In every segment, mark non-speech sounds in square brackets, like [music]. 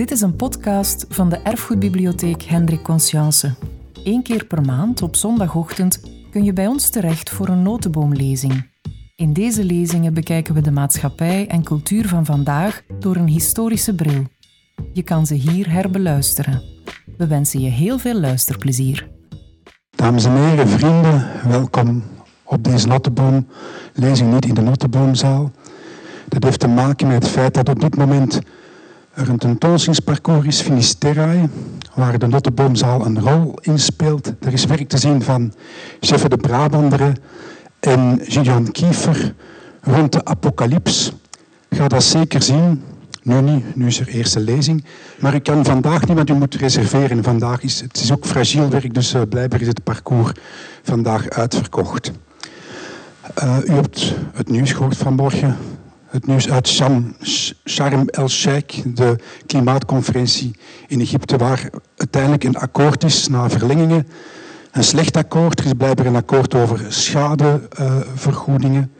Dit is een podcast van de Erfgoedbibliotheek Hendrik Conscience. Eén keer per maand op zondagochtend kun je bij ons terecht voor een notenboomlezing. In deze lezingen bekijken we de maatschappij en cultuur van vandaag door een historische bril. Je kan ze hier herbeluisteren. We wensen je heel veel luisterplezier. Dames en heren, vrienden, welkom op deze notenboomlezing, niet in de notenboomzaal. Dat heeft te maken met het feit dat op dit moment er een tentoonstellingsparcours is, Finisterrae, waar de Notteboomzaal een rol in speelt. Er is werk te zien van Chef de Brabanderen en Julian Kiefer rond de apocalyps. Ga dat zeker zien. Nu niet, nu is er eerste lezing. Maar u kan vandaag niet, want u moet reserveren. Vandaag is, het is ook fragiel werk, dus uh, blijkbaar is het parcours vandaag uitverkocht. Uh, u hebt het nieuws gehoord vanmorgen het nieuws uit Sharm el-Sheikh, de klimaatconferentie in Egypte, waar uiteindelijk een akkoord is na verlengingen. Een slecht akkoord, er is blijkbaar een akkoord over schadevergoedingen,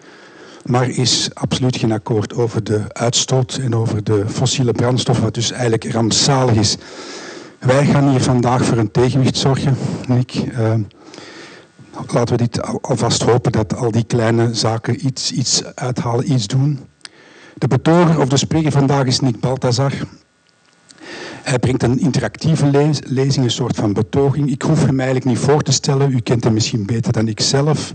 maar is absoluut geen akkoord over de uitstoot en over de fossiele brandstof, wat dus eigenlijk rampzalig is. Wij gaan hier vandaag voor een tegenwicht zorgen, Nick. Uh, laten we dit alvast hopen dat al die kleine zaken iets, iets uithalen, iets doen. De betoger of de spreker vandaag is Nick Balthazar. Hij brengt een interactieve lezing, een soort van betoging. Ik hoef hem eigenlijk niet voor te stellen. U kent hem misschien beter dan ik zelf.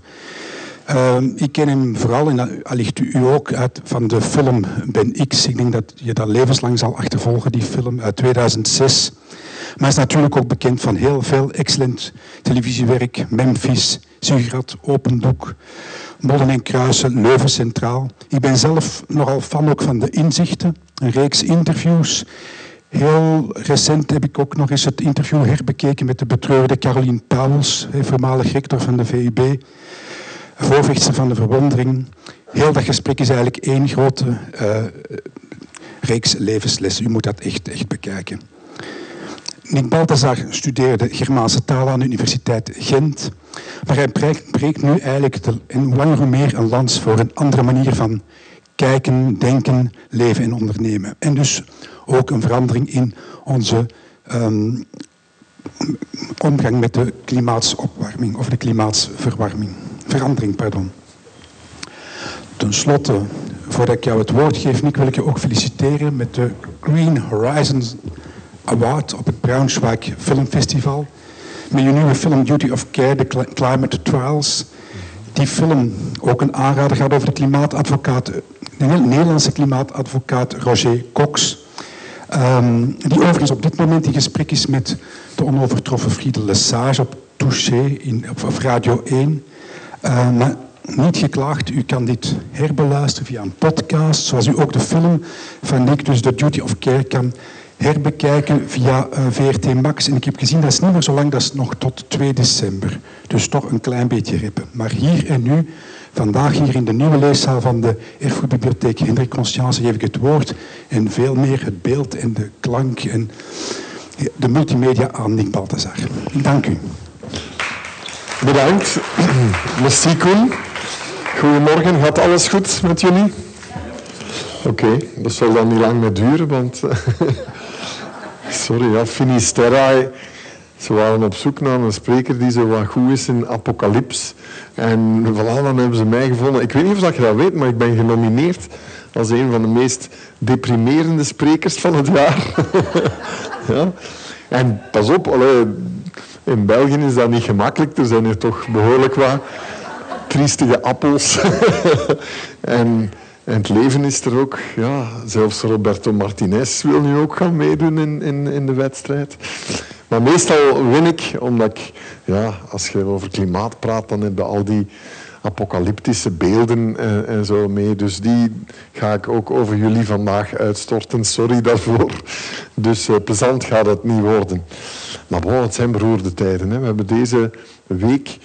Uh, ik ken hem vooral, en allicht u ook, uit van de film Ben X. Ik denk dat je dat levenslang zal achtervolgen, die film uit 2006. Maar is natuurlijk ook bekend van heel veel excellent televisiewerk. Memphis, Sigaret, Open Doek. Modden en Kruisen, Leuven Centraal. Ik ben zelf nogal fan ook van de inzichten, een reeks interviews. Heel recent heb ik ook nog eens het interview herbekeken met de betreurde Caroline Pauwels, voormalig rector van de VUB, voorvechter van de verwondering. Heel dat gesprek is eigenlijk één grote uh, reeks levenslessen. U moet dat echt, echt bekijken. Nick Balthazar studeerde Germaanse talen aan de Universiteit Gent. Maar hij breekt, nu eigenlijk en hoe langer hoe meer een lans voor een andere manier van kijken, denken, leven en ondernemen. En dus ook een verandering in onze um, omgang met de klimaatsopwarming of de klimaatsverwarming. Verandering, pardon. Ten slotte, voordat ik jou het woord geef, Nick, wil ik je ook feliciteren met de Green Horizons Award op het Braunschweig Filmfestival. Met je nieuwe film Duty of Care, The Climate Trials. Die film, ook een aanrader, gaat over de klimaatadvocaat, de Nederlandse klimaatadvocaat Roger Cox. Um, die overigens op dit moment in gesprek is met de onovertroffen Friede Lesage op Touché in, op, Radio 1. Uh, ehm, maar niet geklaagd, u kan dit herbeluisteren via een podcast, zoals u ook de film van Nick, dus The Duty of Care, kan herbekijken via eh, VRT Max. En ik heb gezien, dat is niet meer zo lang, dat is nog tot 2 december. Dus toch een klein beetje rippen. Maar hier en nu, vandaag hier in de nieuwe leeszaal van de Erfgoedbibliotheek Hendrik Conscience, geef ik het woord en veel meer het beeld en de klank en de multimedia aan Nick Balthazar. Dank u. Bedankt. Merci Koen. Goedemorgen, gaat alles goed met jullie? Oké, dat zal dan niet lang meer duren, want [laughs] Sorry, ja, Finisterrae. Ze waren op zoek naar een spreker die zo wat goed is in apocalyps. En voilà, dan hebben ze mij gevonden. Ik weet niet of je dat weet, maar ik ben genomineerd als een van de meest deprimerende sprekers van het jaar. [laughs] ja. En pas op, in België is dat niet gemakkelijk. Er zijn hier toch behoorlijk wat triestige appels. [laughs] en en het leven is er ook. Ja, zelfs Roberto Martinez wil nu ook gaan meedoen in, in, in de wedstrijd. Maar meestal win ik, omdat ik, ja, als je over klimaat praat, dan heb je al die apocalyptische beelden en, en, zo mee. Dus die ga ik ook over jullie vandaag uitstorten. Sorry daarvoor. Dus uh, plezant gaat het niet worden. Maar bon, het zijn beroerde tijden. Hè. We hebben deze week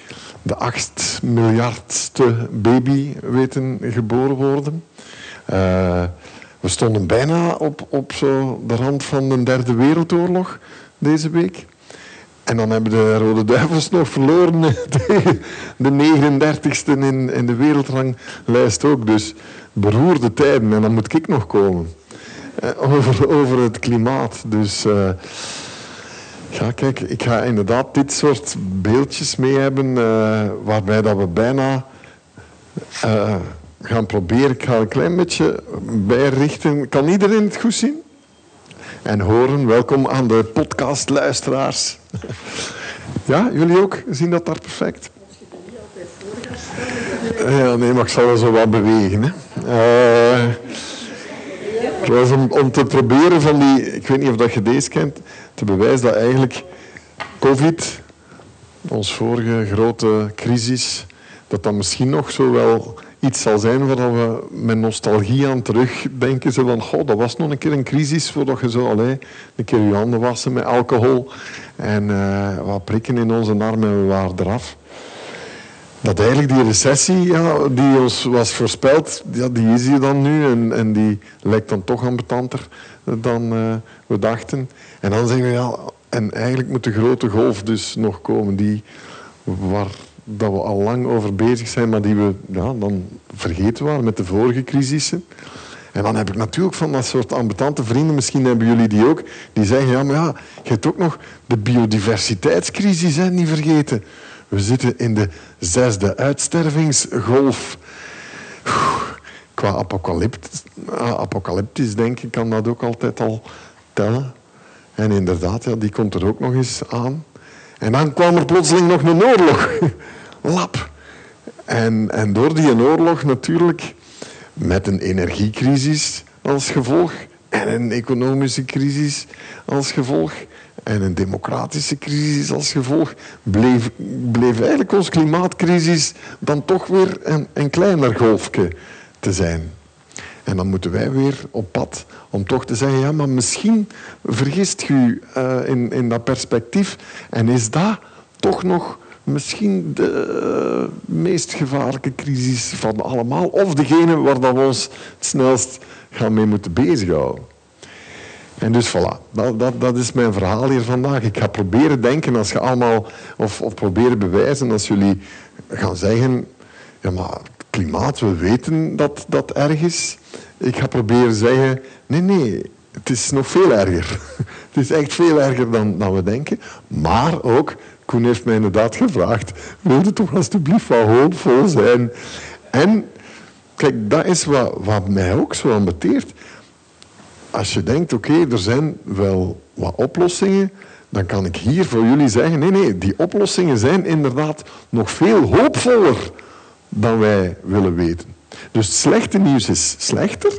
de acht miljardste baby weten geboren worden. Uh, we stonden bijna op, op zo de rand van de derde wereldoorlog deze week. En dan hebben de Rode Duivels nog verloren [laughs] de 39ste in, in de wereldranglijst ook. Dus beroerde tijden. En dan moet ik nog komen. over, over het klimaat. Dus ja, kijk, ik ga inderdaad dit soort beeldjes mee hebben waarbij dat we bijna gaan proberen. Ik ga een klein beetje bijrichten. Kan iedereen het goed zien? En horen, welkom aan de podcastluisteraars. [laughs] Ja, jullie ook? Zien dat daar perfect? Ja, nee, maar ik zal wel zo wat bewegen. Hè. Het was om, om, te proberen van die, ik weet niet of dat je deze kent, te bewijzen dat eigenlijk COVID, ons vorige grote crisis, dat dat misschien nog zo wel iets zal zijn waar we met nostalgie aan terugdenken. Zo van, goh, dat was nog een keer een crisis voordat je zo allee, een keer je handen wassen met alcohol en uh, wat prikken in onze armen en we waren eraf. Dat eigenlijk die recessie ja, die ons was voorspeld, ja, die is hier dan nu en, en die lijkt dan toch ambetanter dan uh, we dachten. En dan zeggen we, ja, en eigenlijk moet de grote golf dus nog komen die waar dat we al lang over bezig zijn, maar die we ja, dan vergeten waren met de vorige crisissen. En dan heb ik natuurlijk van dat soort ambetante vrienden, misschien hebben jullie die ook, die zeggen, ja, maar ja, je hebt ook nog de biodiversiteitscrisis hè, niet vergeten. We zitten in de zesde uitstervingsgolf. Qua ah, apocalyptisch denken kan dat ook altijd al tellen. En inderdaad, ja, die komt er ook nog eens aan. En dan kwam er plotseling nog een oorlog. Lap. En, en door die oorlog natuurlijk, met een energiecrisis als gevolg en een economische crisis als gevolg en een democratische crisis als gevolg, bleef, bleef eigenlijk onze klimaatcrisis dan toch weer een, een kleiner golfje te zijn. En dan moeten wij weer op pad om toch te zeggen, ja, maar misschien vergist u uh, in, in dat perspectief en is dat toch nog misschien de meest gevaarlijke crisis van allemaal. Of degene waar dat we ons het snelst gaan mee moeten bezighouden. En dus voilà, dat, dat, dat, is mijn verhaal hier vandaag. Ik ga proberen denken als je allemaal, of, of proberen bewijzen als jullie gaan zeggen, ja maar klimaat, we weten dat dat erg is. Ik ga proberen zeggen, nee, nee, het is nog veel erger. [laughs] Het is echt veel erger dan, dan we denken. Maar ook, Koen heeft mij inderdaad gevraagd, wil je toch alsjeblieft wat hoopvol zijn? En kijk, dat is wat, wat mij ook zo ambeteert. Als je denkt, oké, er zijn wel wat oplossingen, dan kan ik hier voor jullie zeggen, nee, nee, die oplossingen zijn inderdaad nog veel hoopvoller dan wij willen weten. Dus het slechte nieuws is slechter,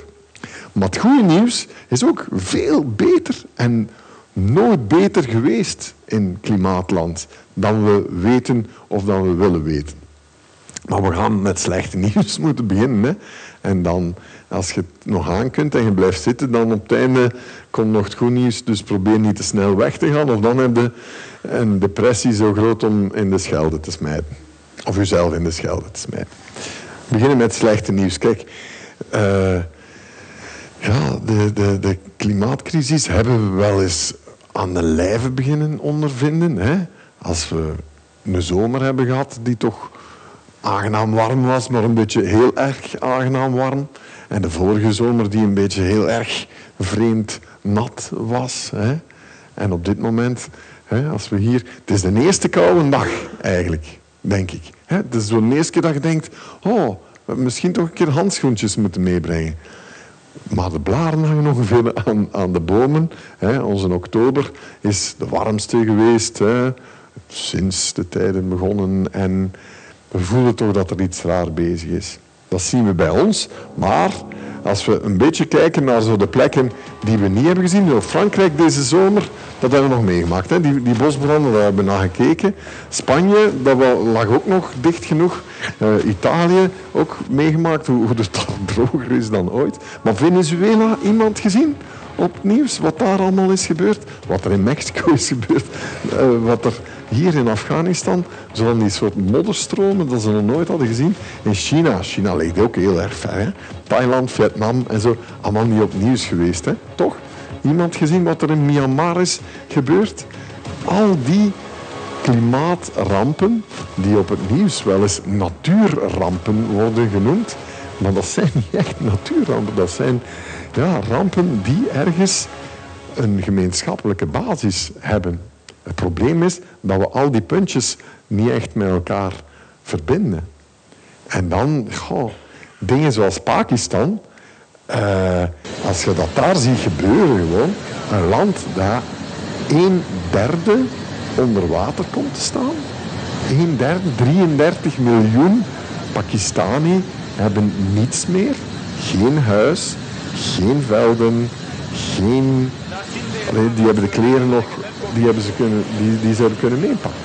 maar het goede nieuws is ook veel beter en nooit beter geweest in klimaatland dan we weten of dan we willen weten. Maar we gaan met slechte nieuws [laughs] moeten beginnen. Hè? En dan, als je het nog aan kunt en je blijft zitten, dan op het einde komt nog het goed nieuws. Dus probeer niet te snel weg te gaan. Of dan heb je een depressie zo groot om in de schelde te smijten. Of jezelf in de schelde te smijten. Beginnen met slechte nieuws. Kijk, uh, ja, de, de, de klimaatcrisis hebben we wel eens aan de lijve beginnen ondervinden. Hè? Als we een zomer hebben gehad die toch aangenaam warm was, maar een beetje heel erg aangenaam warm. En de vorige zomer die een beetje heel erg vreemd nat was. Hè? En op dit moment, hè, als we hier... Het is de eerste koude dag eigenlijk, denk ik. Hè? Het is de eerste keer dat je denkt... Oh, misschien toch een keer handschoentjes moeten meebrengen. Maar de blaren hangen ongeveer aan, aan de bomen. Hè. Onze oktober is de warmste geweest hè, sinds de tijden begonnen. En we voelen toch dat er iets raar bezig is. Dat zien we bij ons. Maar als we een beetje kijken naar zo de plekken die we niet hebben gezien. In Frankrijk deze zomer, dat hebben we nog meegemaakt. Hè. Die, die bosbranden, daar hebben we naar gekeken. Spanje, dat lag ook nog dicht genoeg. Uh, Italië, ook meegemaakt, hoe, hoe het droger is dan ooit. Maar Venezuela, iemand gezien? op nieuws wat daar allemaal is gebeurd, wat er in Mexico is gebeurd, uh, wat er hier in Afghanistan, zo die soort modderstromen dat ze nog nooit hadden gezien. In China, China ligt ook heel erg ver. Hè? Thailand, Vietnam en zo, allemaal niet op nieuws geweest, hè? toch? Iemand gezien wat er in Myanmar is gebeurd? Al die klimaatrampen, die op het nieuws wel eens natuurrampen worden genoemd, maar dat zijn niet echt natuurrampen, dat zijn ja, rampen die ergens een gemeenschappelijke basis hebben. Het probleem is dat we al die puntjes niet echt met elkaar verbinden. En dan, goh, dingen zoals Pakistan, uh, als je dat daar ziet gebeuren gewoon, een land dat een derde onder water komt te staan. Een derde, 33 miljoen Pakistani hebben niets meer. Geen huis, geen velden, geen... die hebben de kleren nog, die, hebben ze kunnen, die, die kunnen meepakken.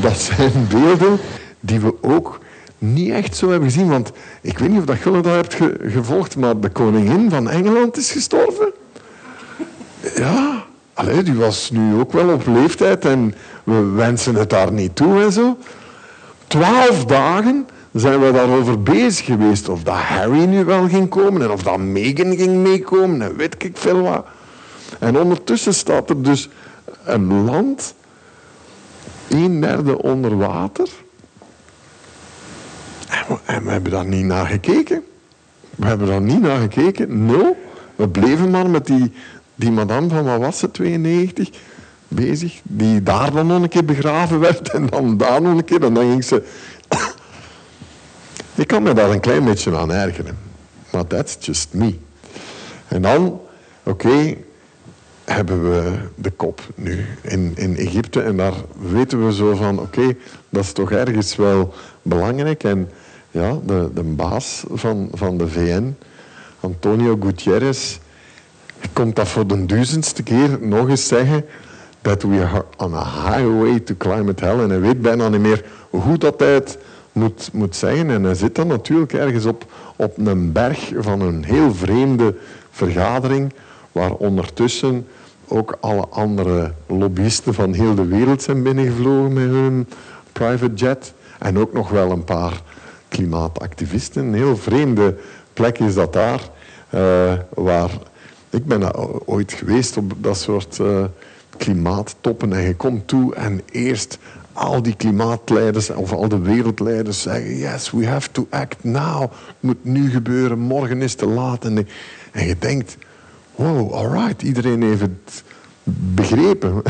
Dat zijn beelden die we ook niet echt zo hebben gezien. Want ik weet niet of dat jullie dat hebt gevolgd, maar de koningin van Engeland is gestorven. Ja, allee, die was nu ook wel op leeftijd en we wensen het daar niet toe en zo. Twaalf dagen zijn we daarover bezig geweest. Of dat Harry nu wel ging komen en of dat Meghan ging meekomen en weet ik veel wat. En ondertussen staat er dus een land, een derde onder water. En we, hebben daar niet naar gekeken. We hebben daar niet naar gekeken, nul. We bleven maar met die, die madame van, wat was ze, 92, bezig. Die daar dan nog een keer begraven werd en dan daar nog een keer. En dan ging ze ik kan me daar een klein beetje aan ergeren. Maar that's just me. En dan, oké, hebben we de kop nu in, in Egypte. En daar weten we zo van, oké, dat is toch ergens wel belangrijk. En ja, de, de baas van, van de VN, Antonio Gutierrez, komt dat voor de duizendste keer nog eens zeggen dat we are on a highway to climate hell. En hij weet bijna niet meer hoe dat hij het moet, moet zeggen. En hij zit dan natuurlijk ergens op, op een berg van een heel vreemde vergadering, waar ondertussen ook alle andere lobbyisten van heel de wereld zijn binnengevlogen met hun private jet. En ook nog wel een paar klimaatactivisten. Een heel vreemde plek is dat daar, uh, waar... Ik ben ooit geweest op dat soort uh, klimaattoppen en je komt toe en eerst al die klimaatleiders of al de wereldleiders zeggen: Yes, we have to act now. Het moet nu gebeuren, morgen is te laat. En je denkt: Wow, alright, iedereen heeft het begrepen.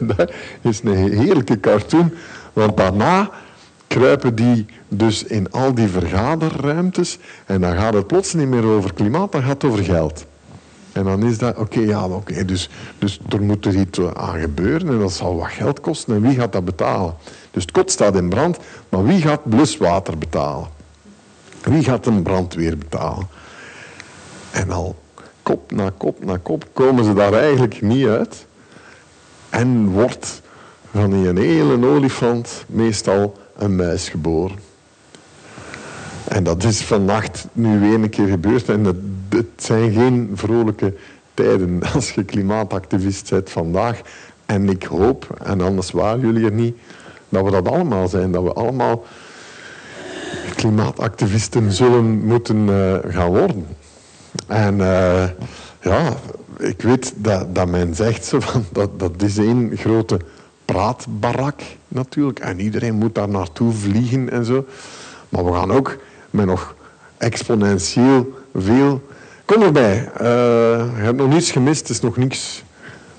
[laughs] dat is een heerlijke cartoon, want daarna kruipen die dus in al die vergaderruimtes en dan gaat het plots niet meer over klimaat, dan gaat het over geld. En dan is dat, oké, ja, oké, dus, dus er moet er iets aan gebeuren en dat zal wat geld kosten. En wie gaat dat betalen? Dus het kot staat in brand, maar wie gaat bluswater betalen? Wie gaat een brandweer betalen? En al kop na kop na kop komen ze daar eigenlijk niet uit. En wordt van die hele olifant meestal een muis geboren. En dat is vannacht nu een keer gebeurd. En het, zijn geen vrolijke tijden [laughs] als je klimaatactivist bent vandaag. En ik hoop, en anders waren jullie er niet, dat we dat allemaal zijn. Dat we allemaal klimaatactivisten zullen moeten uh, gaan worden. En uh, ja, ik weet dat, dat men zegt zo van, dat, dat is één grote praatbarak natuurlijk. En iedereen moet daar naartoe vliegen en zo. Maar we gaan ook met nog exponentieel veel. Kom erbij. Uh, je hebt nog niets gemist. Het is nog niets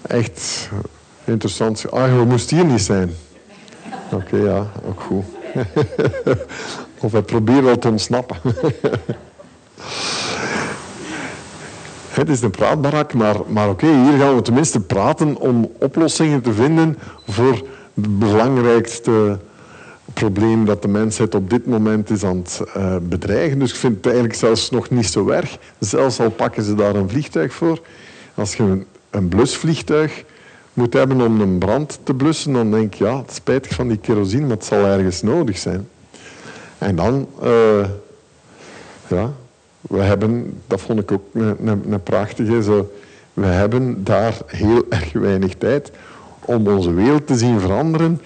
echt interessants. Ah, je moest hier niet zijn. Oké, ja, ook goed. [laughs] of hij probeert wel te ontsnappen. [laughs] Het is een praatbarak, maar, maar oké, hier gaan we tenminste praten om oplossingen te vinden voor de belangrijkste probleem dat de mensheid op dit moment is aan het uh, bedreigen. Dus ik vind het eigenlijk zelfs nog niet zo erg. Zelfs al pakken ze daar een vliegtuig voor. Als je een, blusvliegtuig moet hebben om een brand te blussen, dan denk je, ja, het spijtig van die kerosine, maar het zal ergens nodig zijn. En dan, uh, ja, we hebben, dat vond ik ook een, prachtige, zo, we hebben daar heel erg weinig tijd om onze wereld te zien veranderen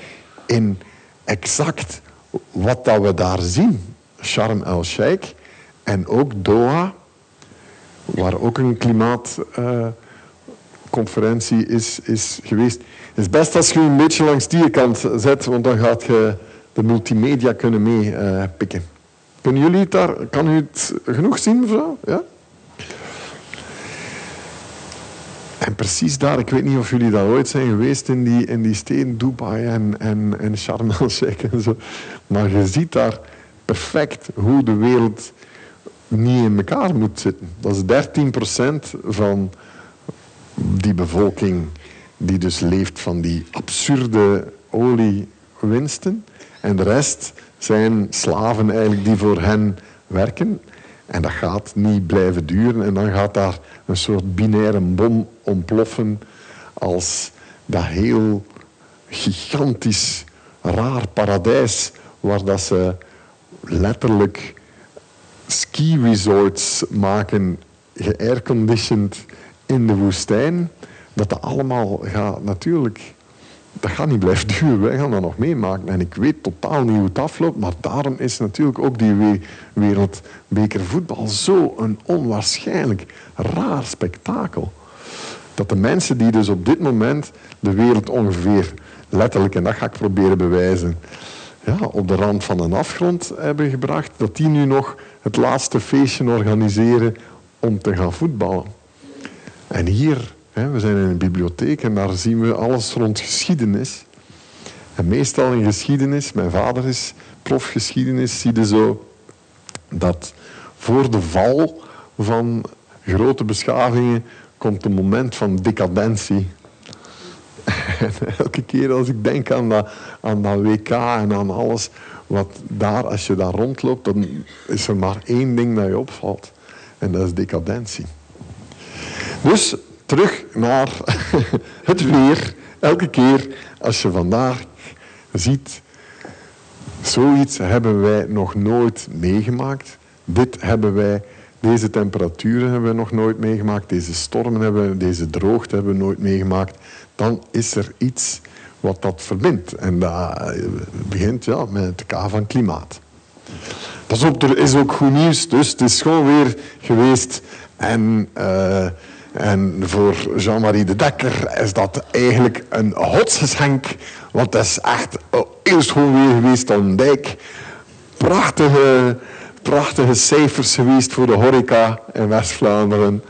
in exact wat dat we daar zien. Sharm el-Sheikh en ook Doha, waar ook een klimaatconferentie is, is geweest. Het is best als je een beetje langs die kant zet, want dan gaat je de multimedia kunnen meepikken. Uh, Kunnen jullie het daar, kan u het genoeg zien, mevrouw? Ja? En precies daar, ik weet niet of jullie daar ooit zijn geweest in die, in die steden, Dubai en, en, en Sharm el-Sheikh en zo. Maar je ziet daar perfect hoe de wereld niet in elkaar moet zitten. Dat is 13% van die bevolking die dus leeft van die absurde oliewinsten. En de rest zijn slaven eigenlijk die voor hen werken. En dat gaat niet blijven duren. En dan gaat daar een soort binaire bom ontploffen als dat heel gigantisch raar paradijs waar dat ze letterlijk ski resorts maken, geairconditioned in de woestijn. Dat dat allemaal gaat natuurlijk dat gaat niet blijven duren. Wij gaan dat nog meemaken. En ik weet totaal niet hoe het afloopt. Maar daarom is natuurlijk ook die wereldbeker voetbal zo een onwaarschijnlijk raar spektakel. Dat de mensen die dus op dit moment de wereld ongeveer letterlijk, en dat ga ik proberen bewijzen, ja, op de rand van een afgrond hebben gebracht, dat die nu nog het laatste feestje organiseren om te gaan voetballen. En hier we zijn in een bibliotheek en daar zien we alles rond geschiedenis. En meestal in geschiedenis, mijn vader is prof geschiedenis, zie je zo dat voor de val van grote beschavingen komt een moment van decadentie. En [laughs] elke keer als ik denk aan aan dat WK en aan alles wat daar, als je daar rondloopt, dan is er maar één ding dat je opvalt. En dat is decadentie. Dus terug naar [laughs] het weer. Elke keer als je vandaag ziet, zoiets hebben wij nog nooit meegemaakt. Dit hebben wij, deze temperaturen hebben we nog nooit meegemaakt. Deze stormen hebben we, deze droogte hebben we nooit meegemaakt. Dan is er iets wat dat verbindt. En dat begint ja, met het K van klimaat. Pas op, er is ook goed nieuws. Dus het is gewoon weer geweest. En... Uh, en voor Jean-Marie de Dekker is dat eigenlijk een godsgeschenk. Want het is echt eerst gewoon weer geweest een dijk. Prachtige, prachtige cijfers geweest voor de horeca in West-Vlaanderen.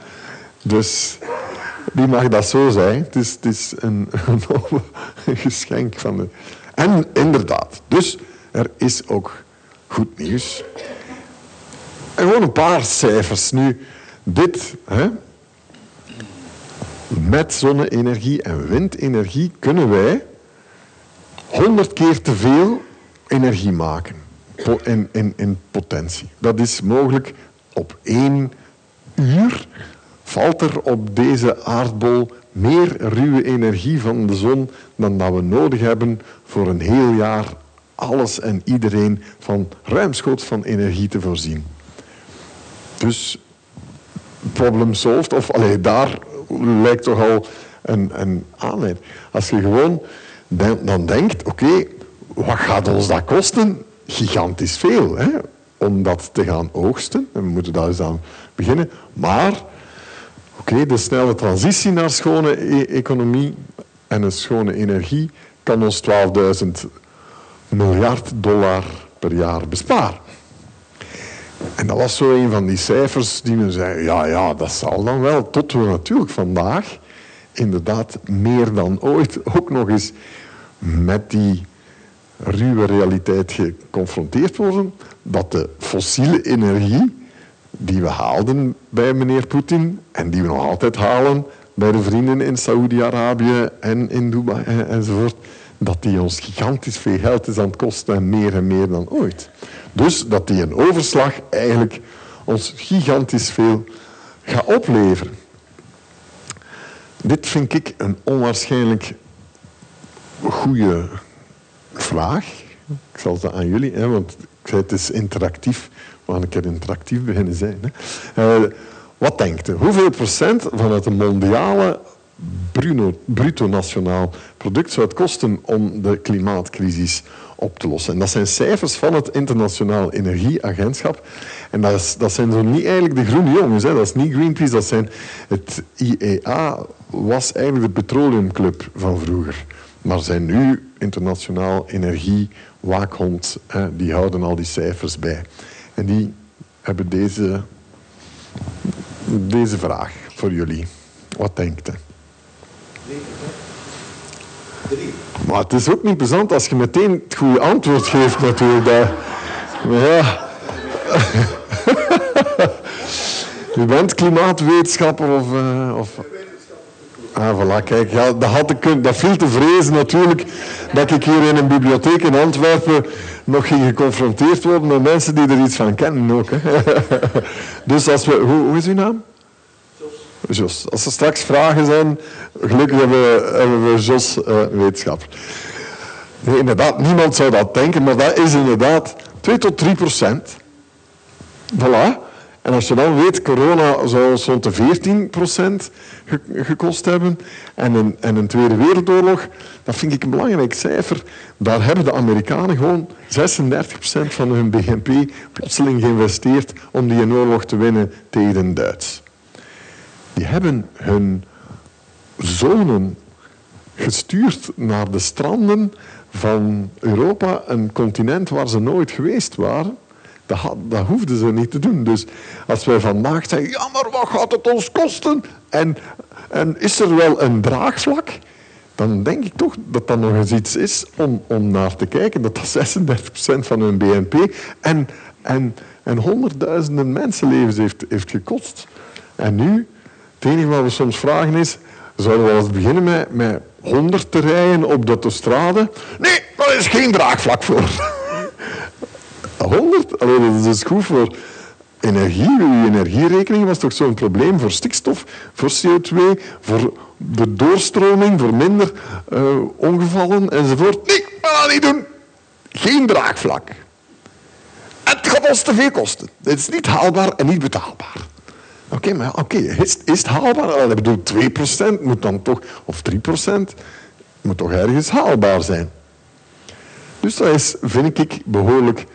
Dus die mag dat zo zijn. Het is, een geschenk van de... En inderdaad, dus er is ook goed nieuws. En gewoon een paar cijfers. Nu, dit, hè, met zonne-energie en windenergie kunnen wij 100 keer te veel energie maken in, in, in potentie. Dat is mogelijk op één uur valt er op deze aardbol meer ruwe energie van de zon dan dat we nodig hebben voor een heel jaar alles en iedereen van ruimschoots van energie te voorzien. Dus problem solved, of alleen daar lijkt toch al een, een aanleiding. Als je gewoon dan denkt, oké, wat gaat ons dat kosten? Gigantisch veel, hè? om dat te gaan oogsten. En we moeten daar eens aan beginnen. Maar, oké, de snelle transitie naar schone e economie en een schone energie kan ons 12.000 miljard dollar per jaar besparen. En dat was zo een van die cijfers die men zei, ja, ja, dat zal dan wel. Tot we natuurlijk vandaag inderdaad meer dan ooit ook nog eens met die ruwe realiteit geconfronteerd worden dat de fossiele energie die we haalden bij meneer Poetin en die we nog altijd halen bij de vrienden in Saoedi-Arabië en in Dubai enzovoort, dat die ons gigantisch veel geld is aan het kosten en meer en meer dan ooit. Dus dat die een overslag eigenlijk ons gigantisch veel gaat opleveren. Dit vind ik een onwaarschijnlijk goede vraag. Ik zal ze aan jullie, hè, want ik zei het is interactief. We gaan een keer interactief beginnen zijn. Hè. Uh, wat denkt u? Hoeveel procent van het mondiale bruno, bruto nationaal product zou het kosten om de klimaatcrisis op te lossen. En dat zijn cijfers van het Internationaal Energieagentschap. En dat, dat zijn zo niet eigenlijk de groene jongens. Hè. Dat is niet Greenpeace, dat zijn... Het IEA was eigenlijk de petroleumclub van vroeger. Maar zijn nu Internationaal Energiewaakhond. Die houden al die cijfers bij. En die hebben deze, deze vraag voor jullie. Wat denkt u? Maar het is ook niet plezant als je meteen het goede antwoord geeft natuurlijk. Maar ja... [laughs] U bent klimaatwetenschapper of... Uh, of Ah, voilà, kijk, dat, had ik, dat viel te vrezen natuurlijk dat ik hier in een bibliotheek in Antwerpen nog ging geconfronteerd worden met mensen die er iets van kennen ook. Hè. [laughs] dus als we... Hoe, hoe is uw naam? Als er straks vragen zijn, gelukkig hebben we, we Jos uh, wetenschapper. Nee, inderdaad, niemand zou dat denken, maar dat is inderdaad 2 tot 3 procent. Voilà. En als je dan weet, corona zou ons de 14 procent gekost hebben. En een, en een Tweede Wereldoorlog, dat vind ik een belangrijk cijfer. Daar hebben de Amerikanen gewoon 36 procent van hun BNP plotseling geïnvesteerd om die oorlog te winnen tegen Duits. Die hebben hun zonen gestuurd naar de stranden van Europa, een continent waar ze nooit geweest waren. Dat, dat hoefden ze niet te doen. Dus als wij vandaag zeggen, ja maar wat gaat het ons kosten? En, en is er wel een draagvlak? Dan denk ik toch dat dat nog eens iets is om, om naar te kijken. Dat dat 36% van hun BNP en, en, en honderdduizenden mensenlevens heeft, heeft gekost. En nu, het enige wat we soms vragen is, zouden we eens beginnen met, met 100 te rijden op de autostrade? Nee, daar is geen draagvlak voor. [laughs] 100? Allee, dat is dus goed voor energie. Uw energierekening was toch zo'n probleem voor stikstof, voor CO2, voor de doorstroming, voor minder uh, ongevallen enzovoort. Nee, we gaan niet doen. Geen draagvlak. Het gaat ons te veel kosten. Het is niet haalbaar en niet betaalbaar. Oké, maar oké, is, is, het haalbaar? Ik bedoel, 2% moet dan toch, of 3% moet toch ergens haalbaar zijn. Dus dat is, vind ik, behoorlijk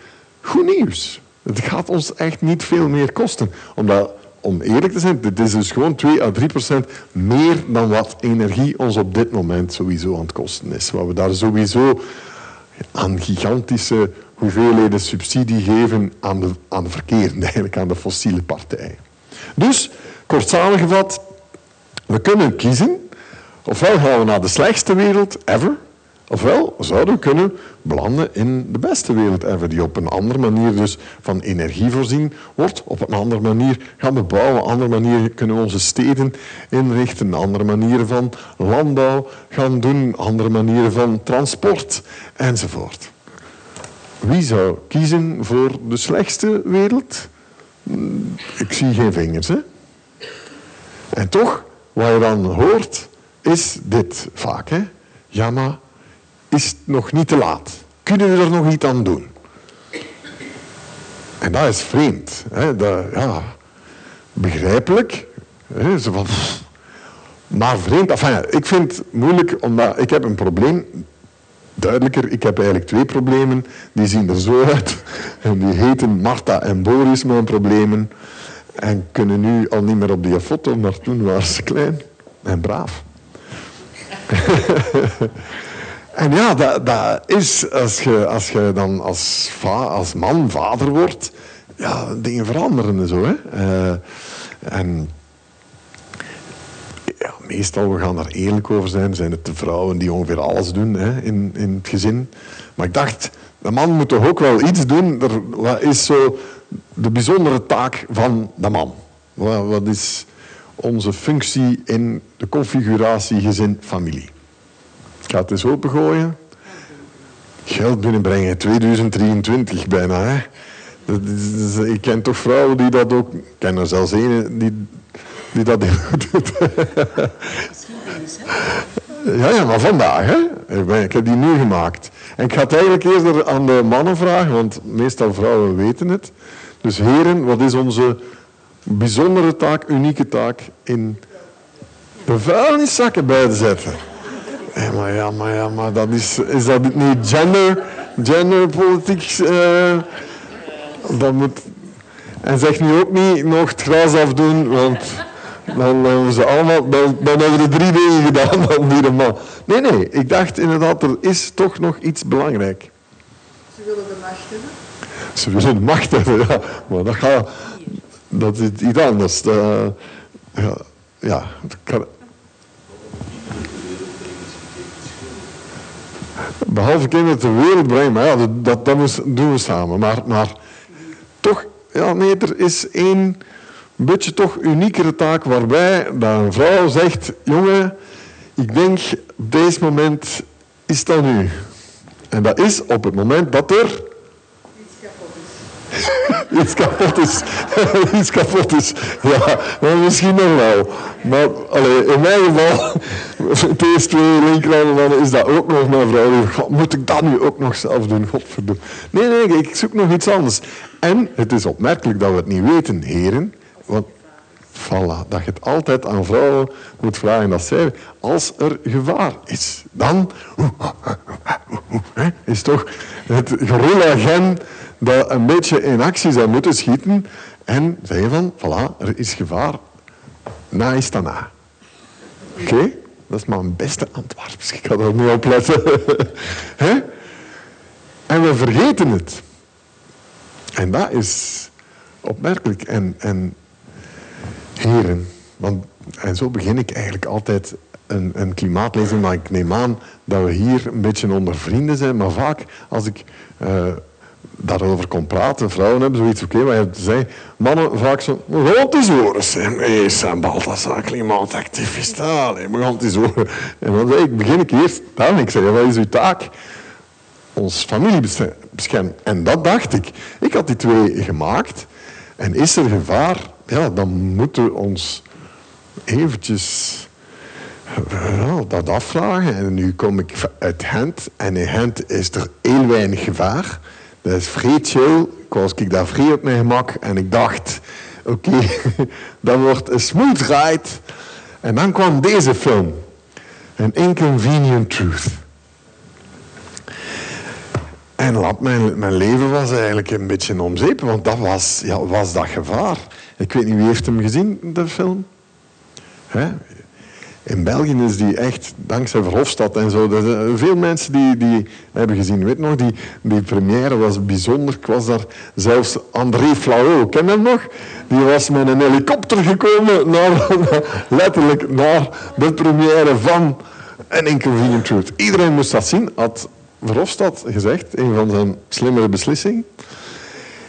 goed nieuws. Het gaat ons echt niet veel meer kosten. Omdat, om eerlijk te zijn, dit is dus gewoon 2 à 3 procent meer dan wat energie ons op dit moment sowieso aan het kosten is. Wat we daar sowieso aan gigantische hoeveelheden subsidie geven aan de, aan de verkeerde, eigenlijk aan de fossiele partijen. Dus, kort samengevat, we kunnen kiezen. Ofwel gaan we naar de slechtste wereld ever, Ofwel zouden we kunnen belanden in de beste wereld ever, die op een andere manier dus van energie voorzien wordt, op een andere manier gaan we bouwen, op een andere manier kunnen we onze steden inrichten, andere manieren van landbouw gaan doen, andere manieren van transport enzovoort. Wie zou kiezen voor de slechtste wereld? Ik zie geen vingers. Hè? En toch, wat je dan hoort, is dit vaak. Hè? Ja, maar is het nog niet te laat. Kunnen we er nog iets aan doen? En dat is vreemd. Hè? Dat, ja, begrijpelijk. Hè? Zo van, maar vreemd. Enfin, ik vind het moeilijk, omdat ik heb een probleem. Duidelijker, ik heb eigenlijk twee problemen. Die zien er zo uit. En die heten Marta en Boris, mijn problemen. En kunnen nu al niet meer op die foto, maar toen waren ze klein en braaf. [laughs] En ja, dat, dat is, als je, als je dan als, als man vader wordt, ja, dingen veranderen en zo. Hè. Uh, en meestal, we gaan daar eerlijk over zijn, zijn het de vrouwen die ongeveer alles doen hè, in, in het gezin. Maar ik dacht, de man moet toch ook wel iets doen. Wat is zo de bijzondere taak van de man? Wat, wat is onze functie in de configuratie gezin-familie? ga het eens opengooien. Geld binnenbrengen, 2023 bijna. Hè. ik ken toch vrouwen die dat ook... Ik ken er zelfs een die, die dat [laughs] doet. Ja, ja, maar vandaag. Hè. Ik, ben, ik heb die nu gemaakt. En ik ga het eigenlijk eerder aan de mannen vragen, want meestal vrouwen weten het. Dus heren, wat is onze bijzondere taak, unieke taak in de vuilniszakken bij te zetten? Ja, maar ja, maar ja, maar dat is, is dat niet gender, genderpolitiek? Uh, dat moet, en zeg nu ook niet nog het gras afdoen, want dan hebben ze allemaal, dan, dan hebben we de drie dingen gedaan van die man. Nee, nee, ik dacht inderdaad, er is toch nog iets belangrijk. Ze willen de macht hebben? Ze willen de macht hebben, ja. Maar dat gaat, dat is iets anders. Uh, ja, ja, Behalve kinderen ter wereld brengen, maar ja, dat, dat, dat doen we samen. Maar, maar toch, ja, nee, er is één beetje toch uniekere taak waarbij dat een vrouw zegt, jongen, ik denk op deze moment is dat nu. En dat is op het moment dat er [laughs] iets kapot is. [laughs] iets kapot is. Ja, misschien nog wel. Maar allee, in mijn geval, [laughs] PS2 linkerhanden is dat ook nog mijn vrouw. moet ik dat nu ook nog zelf doen? Godverdomme. Nee, nee, ik zoek nog iets anders. En het is opmerkelijk dat we het niet weten, heren. Want Voilà, dat je het altijd aan vrouwen moet vragen dat zij, als er gevaar is, dan is toch het gorilla gen dat een beetje in actie zou moeten schieten en zeggen van, voilà, er is gevaar, na is dan na. Oké? Dat is mijn beste Antwerps, ik ga er niet op letten. [laughs] en we vergeten het. En dat is opmerkelijk. En, en heren, want, en zo begin ik eigenlijk altijd een, een klimaatlezing, maar ik neem aan dat we hier een beetje onder vrienden zijn, maar vaak als ik uh, daarover kon praten, vrouwen hebben zoiets, oké, maar je zei, mannen vaak zo, rond is horen, nee, Sam Balthasar, klimaatactivist, we gaan het horen. En dan ik, begin ik eerst, dan ik zei, wat is uw taak? Ons familie beschermen. En dat dacht ik. Ik had die twee gemaakt. En is er gevaar, ja, dan moeten we ons eventjes dat afvragen. En nu kom ik uit Gent. En in Gent is er heel weinig gevaar. Dat is vrij chill. Ik was ik daar vrij op mijn gemak. En ik dacht, oké, [laughs] dat wordt een smooth ride. En dan kwam deze film. An Inconvenient Truth. En mijn, mijn leven was eigenlijk een beetje omzeep, want dat was, ja, was dat gevaar. Ik weet niet wie heeft hem gezien, de film. Hè? In België is die echt, dankzij Verhofstadt en zo, er veel mensen die, die hebben gezien. Weet nog, die, première was bijzonder. Ik was daar zelfs André Flau, ken je hem nog? Die was met een helikopter gekomen, naar, [laughs] letterlijk naar de première van An Inconvenient Truth. Iedereen moest dat zien, had Verhofstadt gezegd, een van zijn slimmere beslissingen.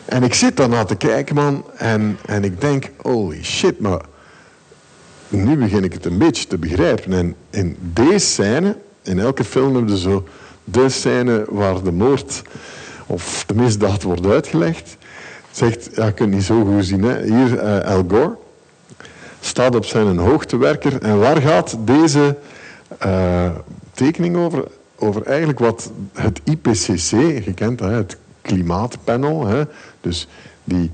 En ik zit daarna te kijken, man, en, en ik denk, holy shit, maar nu begin ik het een beetje te begrijpen. En in deze scène, in elke film hebben ze zo de scène waar de moord of de misdaad wordt uitgelegd. Zegt, ja, je kunt niet zo goed zien, hè. hier uh, Al Gore staat op zijn hoogtewerker. En waar gaat deze uh, tekening over? over eigenlijk wat het IPCC, gekend, hè, het klimaatpanel, hè, dus die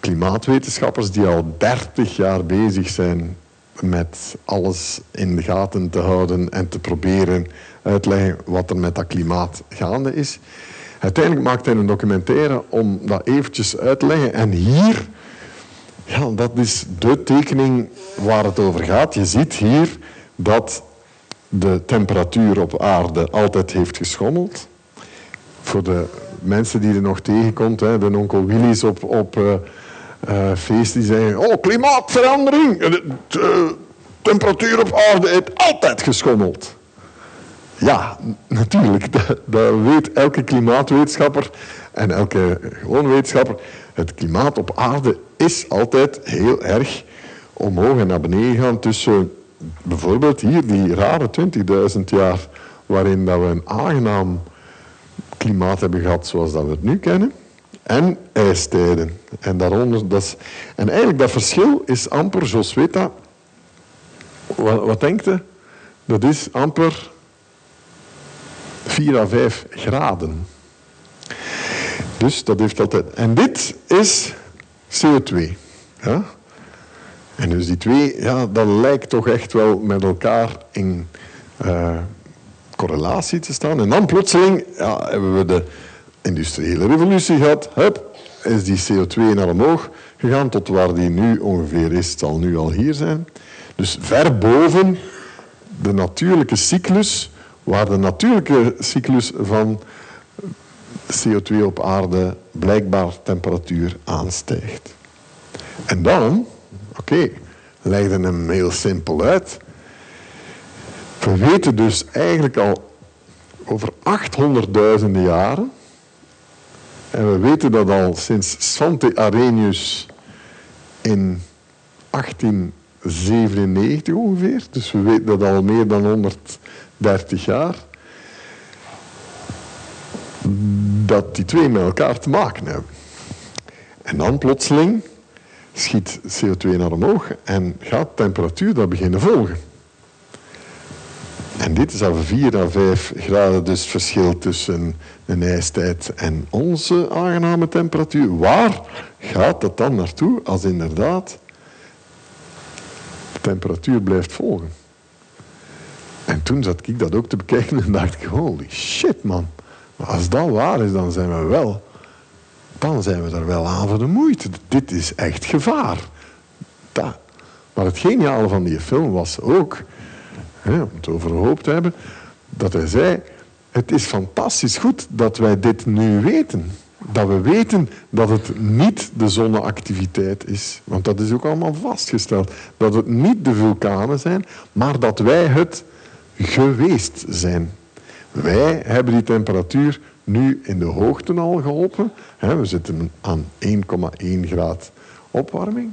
klimaatwetenschappers die al 30 jaar bezig zijn met alles in de gaten te houden en te proberen uitleggen wat er met dat klimaat gaande is. Uiteindelijk maakt hij een documentaire om dat eventjes uit te leggen. En hier, ja, dat is de tekening waar het over gaat. Je ziet hier dat de temperatuur op aarde altijd heeft geschommeld. Voor de mensen die er nog tegenkomt, hè, de onkel Willy's op, op uh, uh, feest, die zeggen, oh, klimaatverandering, de, temperatuur op aarde heeft altijd geschommeld. Ja, natuurlijk, [laughs] dat, weet elke klimaatwetenschapper en elke gewone wetenschapper. Het klimaat op aarde is altijd heel erg omhoog en naar beneden gaan tussen bijvoorbeeld hier die rare 20.000 jaar waarin dat we een aangenaam klimaat hebben gehad zoals dat we het nu kennen. En ijstijden. En, daaronder, dat is, en eigenlijk dat verschil is amper, Josweta, wat, wat denkt u? Dat is amper 4 à 5 graden. Dus dat heeft altijd... En dit is CO2. Ja? En dus die twee, ja, dat lijkt toch echt wel met elkaar in uh, correlatie te staan. En dan plotseling ja, hebben we de industriële revolutie gehad. Hup, is die CO2 naar omhoog gegaan tot waar die nu ongeveer is. Het zal nu al hier zijn. Dus ver boven de natuurlijke cyclus, waar de natuurlijke cyclus van CO2 op aarde blijkbaar temperatuur aanstijgt. En dan Oké, okay, hem heel simpel uit. We weten dus eigenlijk al over 800.000 jaren. En we weten dat al sinds Svante Arrhenius in 1897 ongeveer. Dus we weten dat al meer dan 130 jaar. Dat die twee met elkaar te maken hebben. En dan plotseling schiet CO2 naar omhoog en gaat temperatuur daar beginnen volgen. En dit is al 4 à 5 graden dus verschil tussen een ijstijd en onze aangename temperatuur. Waar gaat dat dan naartoe als inderdaad de temperatuur blijft volgen? En toen zat ik dat ook te bekijken en dacht ik, holy shit man. Maar als dat waar is, dan zijn we wel, dan zijn we er wel aan voor de moeite. Dit is echt gevaar. Maar het geniale van die film was ook hè, om het over hoop te hebben, dat hij zei, het is fantastisch goed dat wij dit nu weten. Dat we weten dat het niet de zonneactiviteit is. Want dat is ook allemaal vastgesteld. Dat het niet de vulkanen zijn, maar dat wij het geweest zijn. Wij hebben die temperatuur nu in de hoogte al geholpen. We zitten aan 1,1 graad opwarming.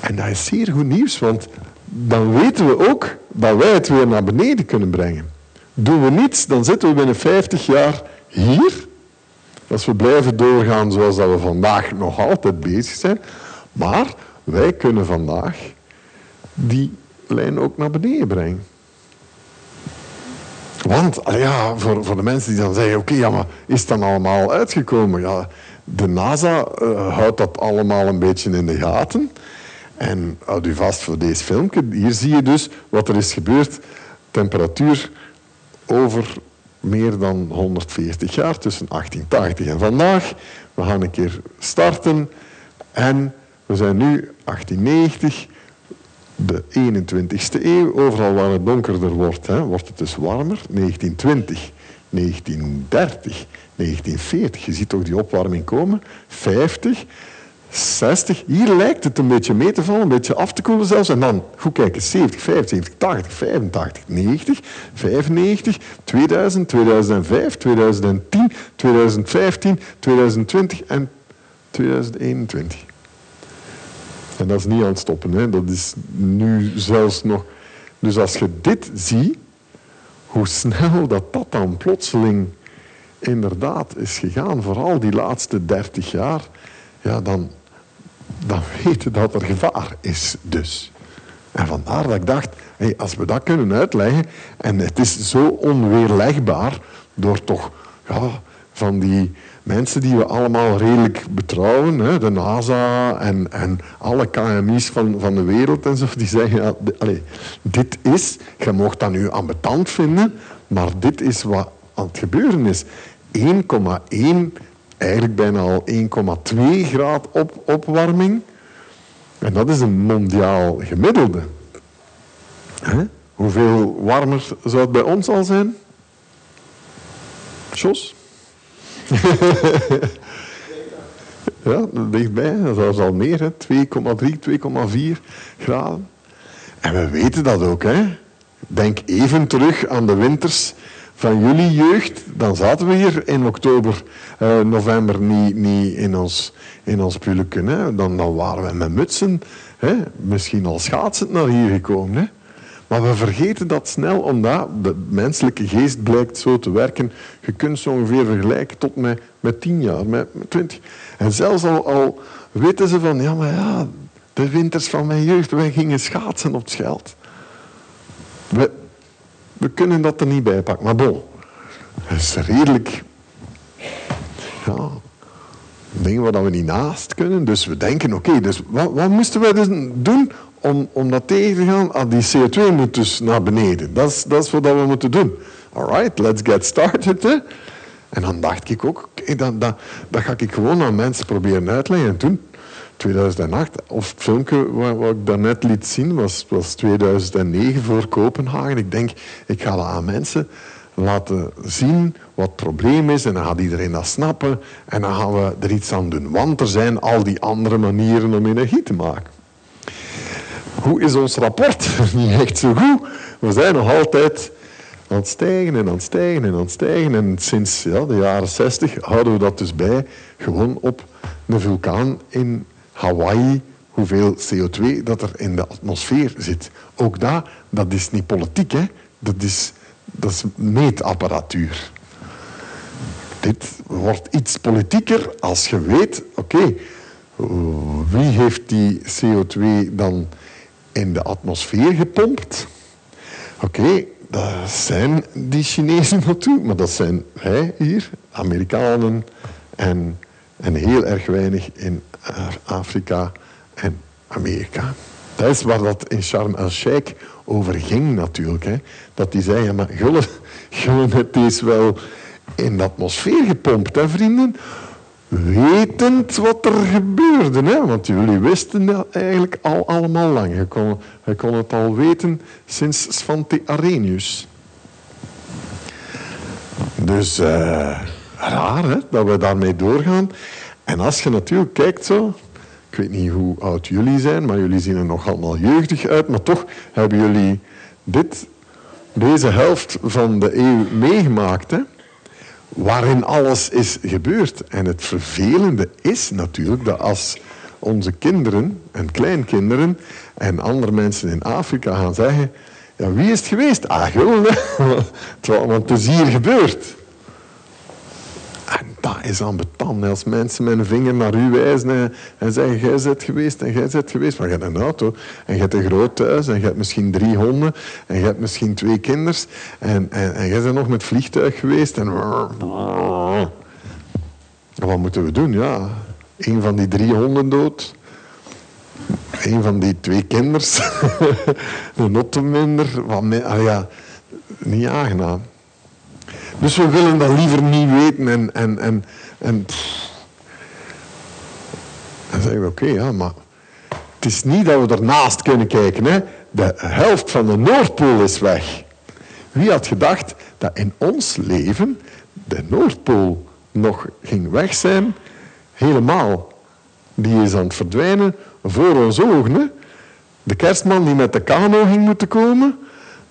En dat is zeer goed nieuws, want dan weten we ook dat wij het weer naar beneden kunnen brengen. Doen we niets, dan zitten we binnen 50 jaar hier. Als we blijven doorgaan zoals dat we vandaag nog altijd bezig zijn. Maar wij kunnen vandaag die lijn ook naar beneden brengen. Want ja, voor, voor de mensen die dan zeggen, oké, ja, maar is het dan allemaal uitgekomen? Ja, de NASA uh, houdt dat allemaal een beetje in de gaten. En houd u vast voor deze filmpje. Hier zie je dus wat er is gebeurd. Temperatuur over meer dan 140 jaar, tussen 1880 en vandaag. We gaan een keer starten. En we zijn nu 1890, de 21ste eeuw. Overal waar het donkerder wordt, hè, wordt het dus warmer. 1920, 1930, 1940. Je ziet toch die opwarming komen. 50, 60. Hier lijkt het een beetje mee te vallen, een beetje af te koelen zelfs. En dan, goed kijken, 70, 75, 80, 85, 90, 95, 2000, 2005, 2010, 2015, 2020 en 2021. En dat is niet aan het stoppen, hè. dat is nu zelfs nog... Dus als je dit ziet, hoe snel dat dat dan plotseling inderdaad is gegaan, vooral die laatste 30 jaar, ja, dan, dan weten dat er gevaar is dus. En vandaar dat ik dacht, hey, als we dat kunnen uitleggen, en het is zo onweerlegbaar door toch ja, van die mensen die we allemaal redelijk betrouwen, hè, de NASA en, en alle KMI's van, van de wereld en zo, die zeggen, ja, allez, dit is, je mocht dat nu ambetant vinden, maar dit is wat aan het gebeuren is. 1,1 eigenlijk bijna al 1,2 graad op, opwarming. En dat is een mondiaal gemiddelde. Hoeveel warmer zou het bij ons al zijn? Jos? [laughs] ja, dichtbij. Dat is al meer. 2,3, 2,4 graden. En we weten dat ook. Hè? Denk even terug aan de winters van jullie jeugd, dan zaten we hier in oktober, eh, november niet, in ons, in ons. Dan, dan waren we met mutsen, hè. misschien al schaatsend naar hier gekomen. Hè. Maar we vergeten dat snel, omdat de menselijke geest blijkt zo te werken. Je kunt ze ongeveer vergelijken tot met, met tien jaar, met, met twintig. En zelfs al, al weten ze van, ja, maar ja, de winters van mijn jeugd, wij gingen schaatsen op het Scheld. We kunnen dat er niet bij pakken. Maar bon, dat is redelijk... Ja, dingen waar we niet naast kunnen. Dus we denken, oké, dus wat, wat, moesten wij dus doen om, om dat tegen te gaan? Ah, die CO2 moet dus naar beneden. Dat is, dat is wat we moeten doen. Alright, let's get started. Hè? En dan dacht ik ook, okay, dat, dat, dat ga ik gewoon aan mensen proberen uitleggen. En toen 2008, of het filmpje wat, ik daarnet liet zien, was, was 2009 voor Kopenhagen. Ik denk, ik ga dat aan mensen laten zien wat het probleem is en dan gaat iedereen dat snappen en dan gaan we er iets aan doen. Want er zijn al die andere manieren om energie te maken. Hoe is ons rapport? [laughs] Niet echt zo goed. We zijn nog altijd aan het stijgen en aan het stijgen en aan het stijgen. En sinds ja, de jaren 60 houden we dat dus bij, gewoon op de vulkaan in Hawaii, hoeveel CO2 dat er in de atmosfeer zit. Ook dat, dat is niet politiek, hè? Dat, is, dat is meetapparatuur. Dit wordt iets politieker als je weet, oké, wie heeft die CO2 dan in de atmosfeer gepompt? Oké, dat zijn die Chinezen [laughs] natuurlijk, maar dat zijn wij hier, Amerikanen en, en heel erg weinig in Afrika en Amerika. Dat is waar dat in Sharm el-Sheikh over ging natuurlijk. Hè. Dat die zeiden, maar jullie, jullie het is wel in de atmosfeer gepompt, hè vrienden? Wetend wat er gebeurde. Hè? Want jullie wisten dat eigenlijk al allemaal lang. Je kon, het al weten sinds Svante Arrhenius. Dus uh, raar hè, dat we daarmee doorgaan. En als je natuurlijk kijkt zo, ik weet niet hoe oud jullie zijn, maar jullie zien er nog allemaal jeugdig uit, maar toch hebben jullie dit, deze helft van de eeuw meegemaakt, hè? waarin alles is gebeurd. En het vervelende is natuurlijk dat als onze kinderen en kleinkinderen en andere mensen in Afrika gaan zeggen, ja, wie is het geweest? Ah, Gulden, want [laughs] het is hier gebeurd. En dat is ambetant. Als mensen met een vinger naar u wijzen en zeggen, jij bent geweest en jij bent geweest. Maar je hebt een auto en je hebt een groot thuis en je hebt misschien drie honden en je hebt misschien twee kinders. En, en, en jij bent nog met vliegtuig geweest. En... Wat moeten we doen? Ja, een van die drie honden dood. Een van die twee kinders. [laughs] een auto minder. Wat ah ja, niet aangenaam. Dus we willen dat liever niet weten en, en, en, en dan zeggen we, oké, ja, maar het is niet dat we ernaast kunnen kijken. Hè. De helft van de Noordpool is weg. Wie had gedacht dat in ons leven de Noordpool nog ging weg zijn? Helemaal. Die is aan het verdwijnen voor ons ogen. De kerstman die met de kano ging moeten komen,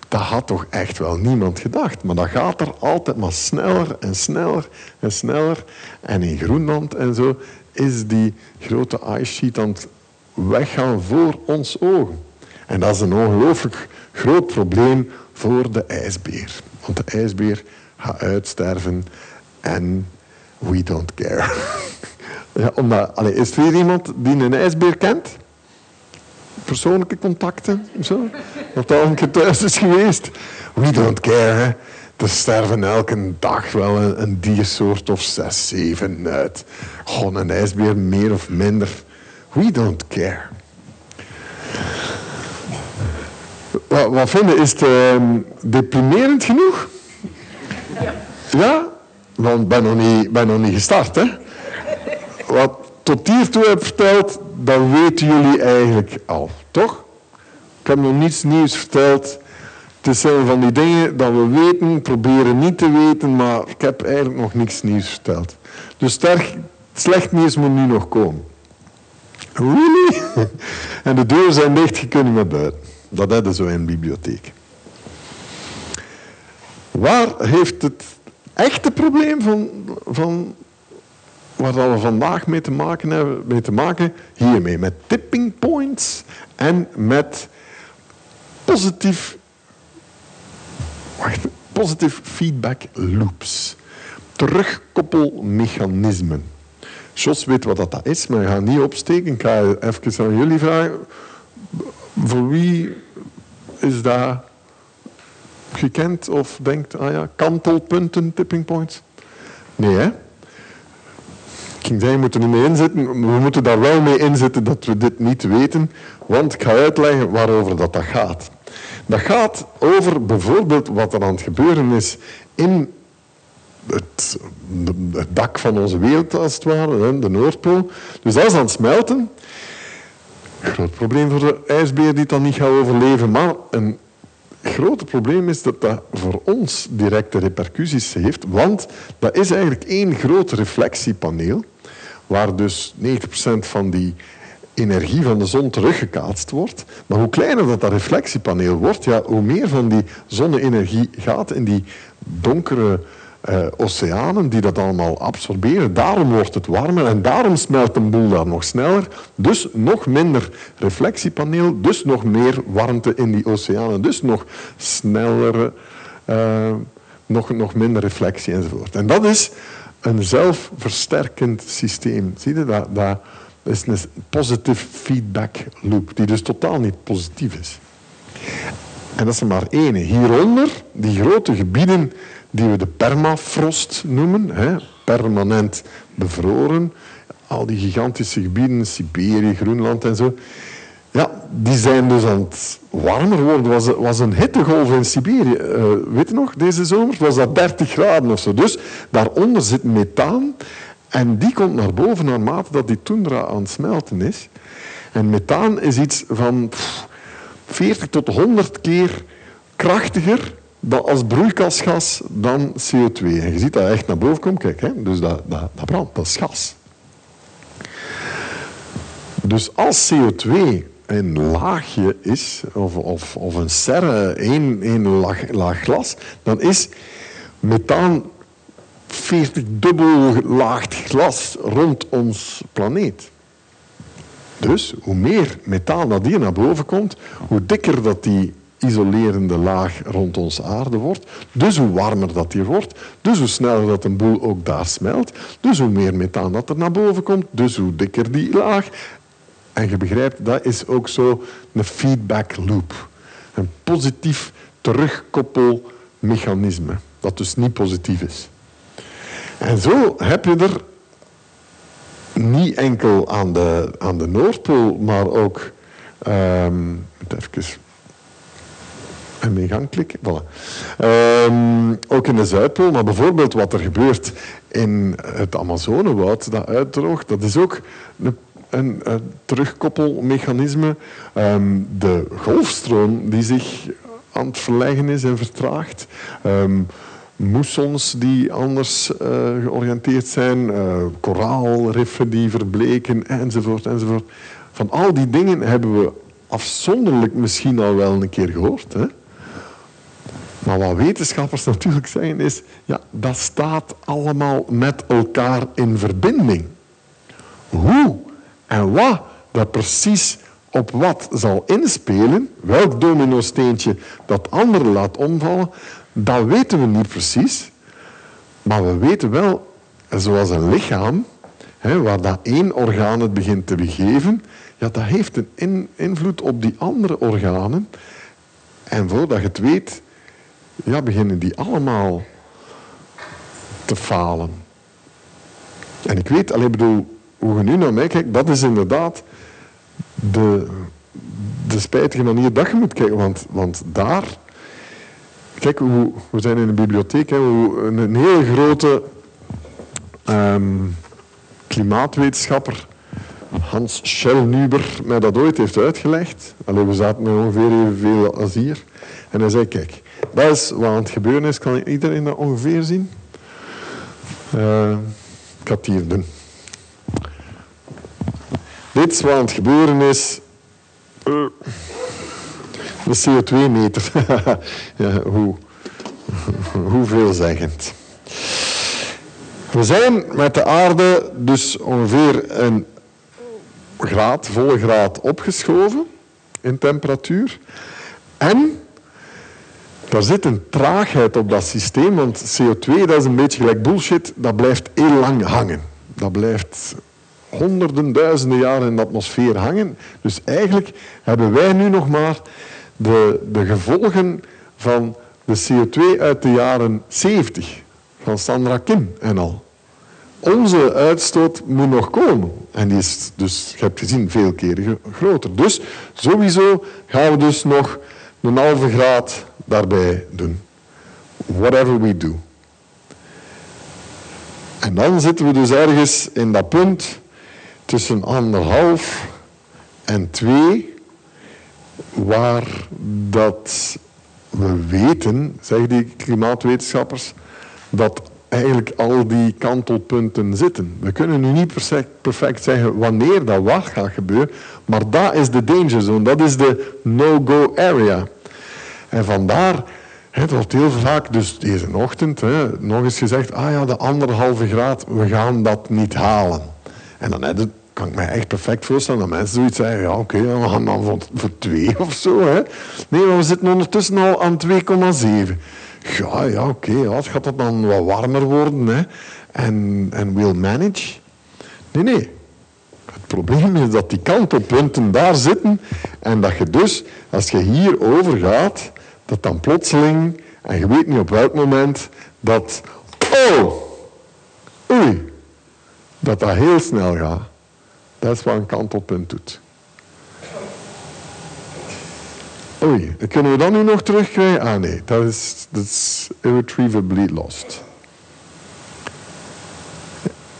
dat had toch echt wel niemand gedacht. Maar dat gaat er altijd maar sneller en sneller en sneller. En in Groenland en zo is die grote ice sheet aan het weggaan voor ons ogen. En dat is een ongelooflijk groot probleem voor de ijsbeer. Want de ijsbeer gaat uitsterven en we don't care. [laughs] ja, is er iemand die een ijsbeer kent? Persoonlijke contacten. Zo. Dat al thuis is geweest. We don't care. Er sterven elke dag wel een, een, diersoort of zes, zeven uit. Gewoon een ijsbeer meer of minder. We don't care. Wat, wat vinden, is het uh, deprimerend genoeg? Ja. Ja? Want ik ben nog niet, ben nog niet gestart, hè? Wat tot hiertoe heb verteld, dat weten jullie eigenlijk al, toch? Ik heb nog niets nieuws verteld. Het zijn van die dingen dat we weten, proberen niet te weten, maar ik heb eigenlijk nog niets nieuws verteld. Dus sterk, slecht nieuws moet nu nog komen. Really? [laughs] En de deuren zijn dicht, je kunt niet meer buiten. Dat hebben zo in een bibliotheek. Waar heeft het echte probleem van, van waar we vandaag mee te maken hebben, mee te maken hiermee, met tipping points en met positief, positief feedback loops. Terugkoppelmechanismen. Jos weet wat dat is, maar ga niet opsteken. Ik ga even aan jullie vragen. Voor wie is dat gekend of denkt, ah ja, kantelpunten, tipping points? Nee, hè? Ging zeggen, we moeten niet mee inzetten. We moeten daar wel mee inzetten dat we dit niet weten. Want ik ga uitleggen waarover dat, dat gaat. Dat gaat over bijvoorbeeld wat er aan het gebeuren is in het, het dak van onze wereld, als het ware, de Noordpool. Dus dat is aan het smelten. Groot probleem voor de ijsbeer die dan niet gaat overleven. Maar een grote probleem is dat dat voor ons directe repercussies heeft. Want dat is eigenlijk één groot reflectiepaneel waar dus 90% van die energie van de zon teruggekaatst wordt. Maar hoe kleiner dat, dat reflectiepaneel wordt, ja, hoe meer van die zonne-energie gaat in die donkere uh, oceanen die dat allemaal absorberen. Daarom wordt het warmer en daarom smelt een boel daar nog sneller. Dus nog minder reflectiepaneel, dus nog meer warmte in die oceanen, dus nog sneller, uh, nog, nog minder reflectie enzovoort. En dat is een zelfversterkend systeem. Zie je, dat, dat is een positive feedback loop, die dus totaal niet positief is. En dat is er maar één. Hieronder, die grote gebieden die we de permafrost noemen, hè, permanent bevroren. Al die gigantische gebieden, Siberië, Groenland en zo. Ja, die zijn dus aan het warmer worden. was, was een hittegolf in Siberië. Uh, weet je nog, deze zomer was dat 30 graden of zo. Dus daaronder zit methaan. En die komt naar boven naarmate dat die tundra aan het smelten is. En methaan is iets van 40 tot 100 keer krachtiger dat als broeikasgas dan CO2. En je ziet dat echt naar boven komt. Kijk, hè? dus dat, dat, dat brandt, dat is gas. Dus als CO2 een laagje is, of, of, of een serre, één, één laag, laag glas, dan is methaan 40 dubbel laag glas rond ons planeet. Dus hoe meer methaan dat hier naar boven komt, hoe dikker dat die isolerende laag rond onze aarde wordt. Dus hoe warmer dat hier wordt, dus hoe sneller dat een boel ook daar smelt, dus hoe meer methaan dat er naar boven komt, dus hoe dikker die laag. En je begrijpt, dat is ook zo een feedback loop. Een positief terugkoppelmechanisme, dat dus niet positief is. En zo heb je er niet enkel aan de, aan de Noordpool, maar ook... Um, even en mee gang klikken. Voilà. Um, ook in de Zuidpool, maar bijvoorbeeld wat er gebeurt in het Amazonewoud dat uitdroogt, dat is ook een, een, terugkoppelmechanisme. Um, de golfstroom die zich aan het verleggen is en vertraagt. Um, moessons die anders uh, georiënteerd zijn, uh, koraalriffen die verbleken, enzovoort, enzovoort. Van al die dingen hebben we afzonderlijk misschien al wel een keer gehoord. Hè? Maar wat wetenschappers natuurlijk zeggen is, ja, dat staat allemaal met elkaar in verbinding. Hoe en wat dat precies op wat zal inspelen, welk domino-steentje dat andere laat omvallen, dat weten we niet precies. Maar we weten wel, zoals een lichaam, hè, waar dat één orgaan het begint te begeven, ja, dat heeft een invloed op die andere organen. En voordat je het weet, ja, beginnen die allemaal te falen. En ik weet, alleen bedoel, hoe je nu naar mij kijkt, dat is inderdaad de, de spijtige manier dat je moet kijken. Want, want daar, kijk, hoe, we zijn in een bibliotheek, hè, hoe een, hele grote ehm, klimaatwetenschapper, Hans Schellnuber, mij dat ooit heeft uitgelegd. Alleen we zaten met ongeveer evenveel als hier. En hij zei, kijk, dat is wat aan het gebeuren is. Kan iedereen dat ongeveer zien? Uh, ik ga het hier doen. Dit is wat aan het gebeuren is. Uh, de CO2-meter. [laughs] ja, hoe, [laughs] hoe veelzeggend. We zijn met de aarde dus ongeveer een graad, volle graad opgeschoven in temperatuur. En daar zit een traagheid op dat systeem, want CO2 dat is een beetje gelijk bullshit, dat blijft heel lang hangen. Dat blijft honderden, duizenden jaren in de atmosfeer hangen. Dus eigenlijk hebben wij nu nog maar de, de gevolgen van de CO2 uit de jaren 70, van Sandra Kim en al. Onze uitstoot moet nog komen. En die is dus, je hebt gezien, veel keren groter. Dus sowieso gaan we dus nog een halve graad daarbij doen. Whatever we do. En dan zitten we dus ergens in dat punt tussen anderhalf en twee, waar dat we weten, zeggen die klimaatwetenschappers, dat eigenlijk al die kantelpunten zitten. We kunnen nu niet perfect, zeggen wanneer dat wat gaat gebeuren, maar dat is de danger zone, dat is de no-go area. En vandaar, het wordt heel vaak, dus deze ochtend, hè, nog eens gezegd, ah ja, de anderhalve graad, we gaan dat niet halen. En dan kan ik mij echt perfect voorstellen dat mensen zoiets zeggen, ja oké, we gaan dan voor, twee of zo. Hè. Nee, maar we zitten ondertussen al aan 2,7. Ja, ja, oké, okay, gaat dat dan wat warmer worden hè? En, en we'll manage. Nee, nee. Het probleem is dat die kantelpunten daar zitten en dat je dus, als je hier overgaat, dat dan plotseling, en je weet niet op welk moment, dat, oh, oei, dat dat heel snel gaat. Dat is wat een kantelpunt doet. Oei, kunnen we dat nu nog terugkrijgen? Ah nee, dat is, dat is irretrievably lost.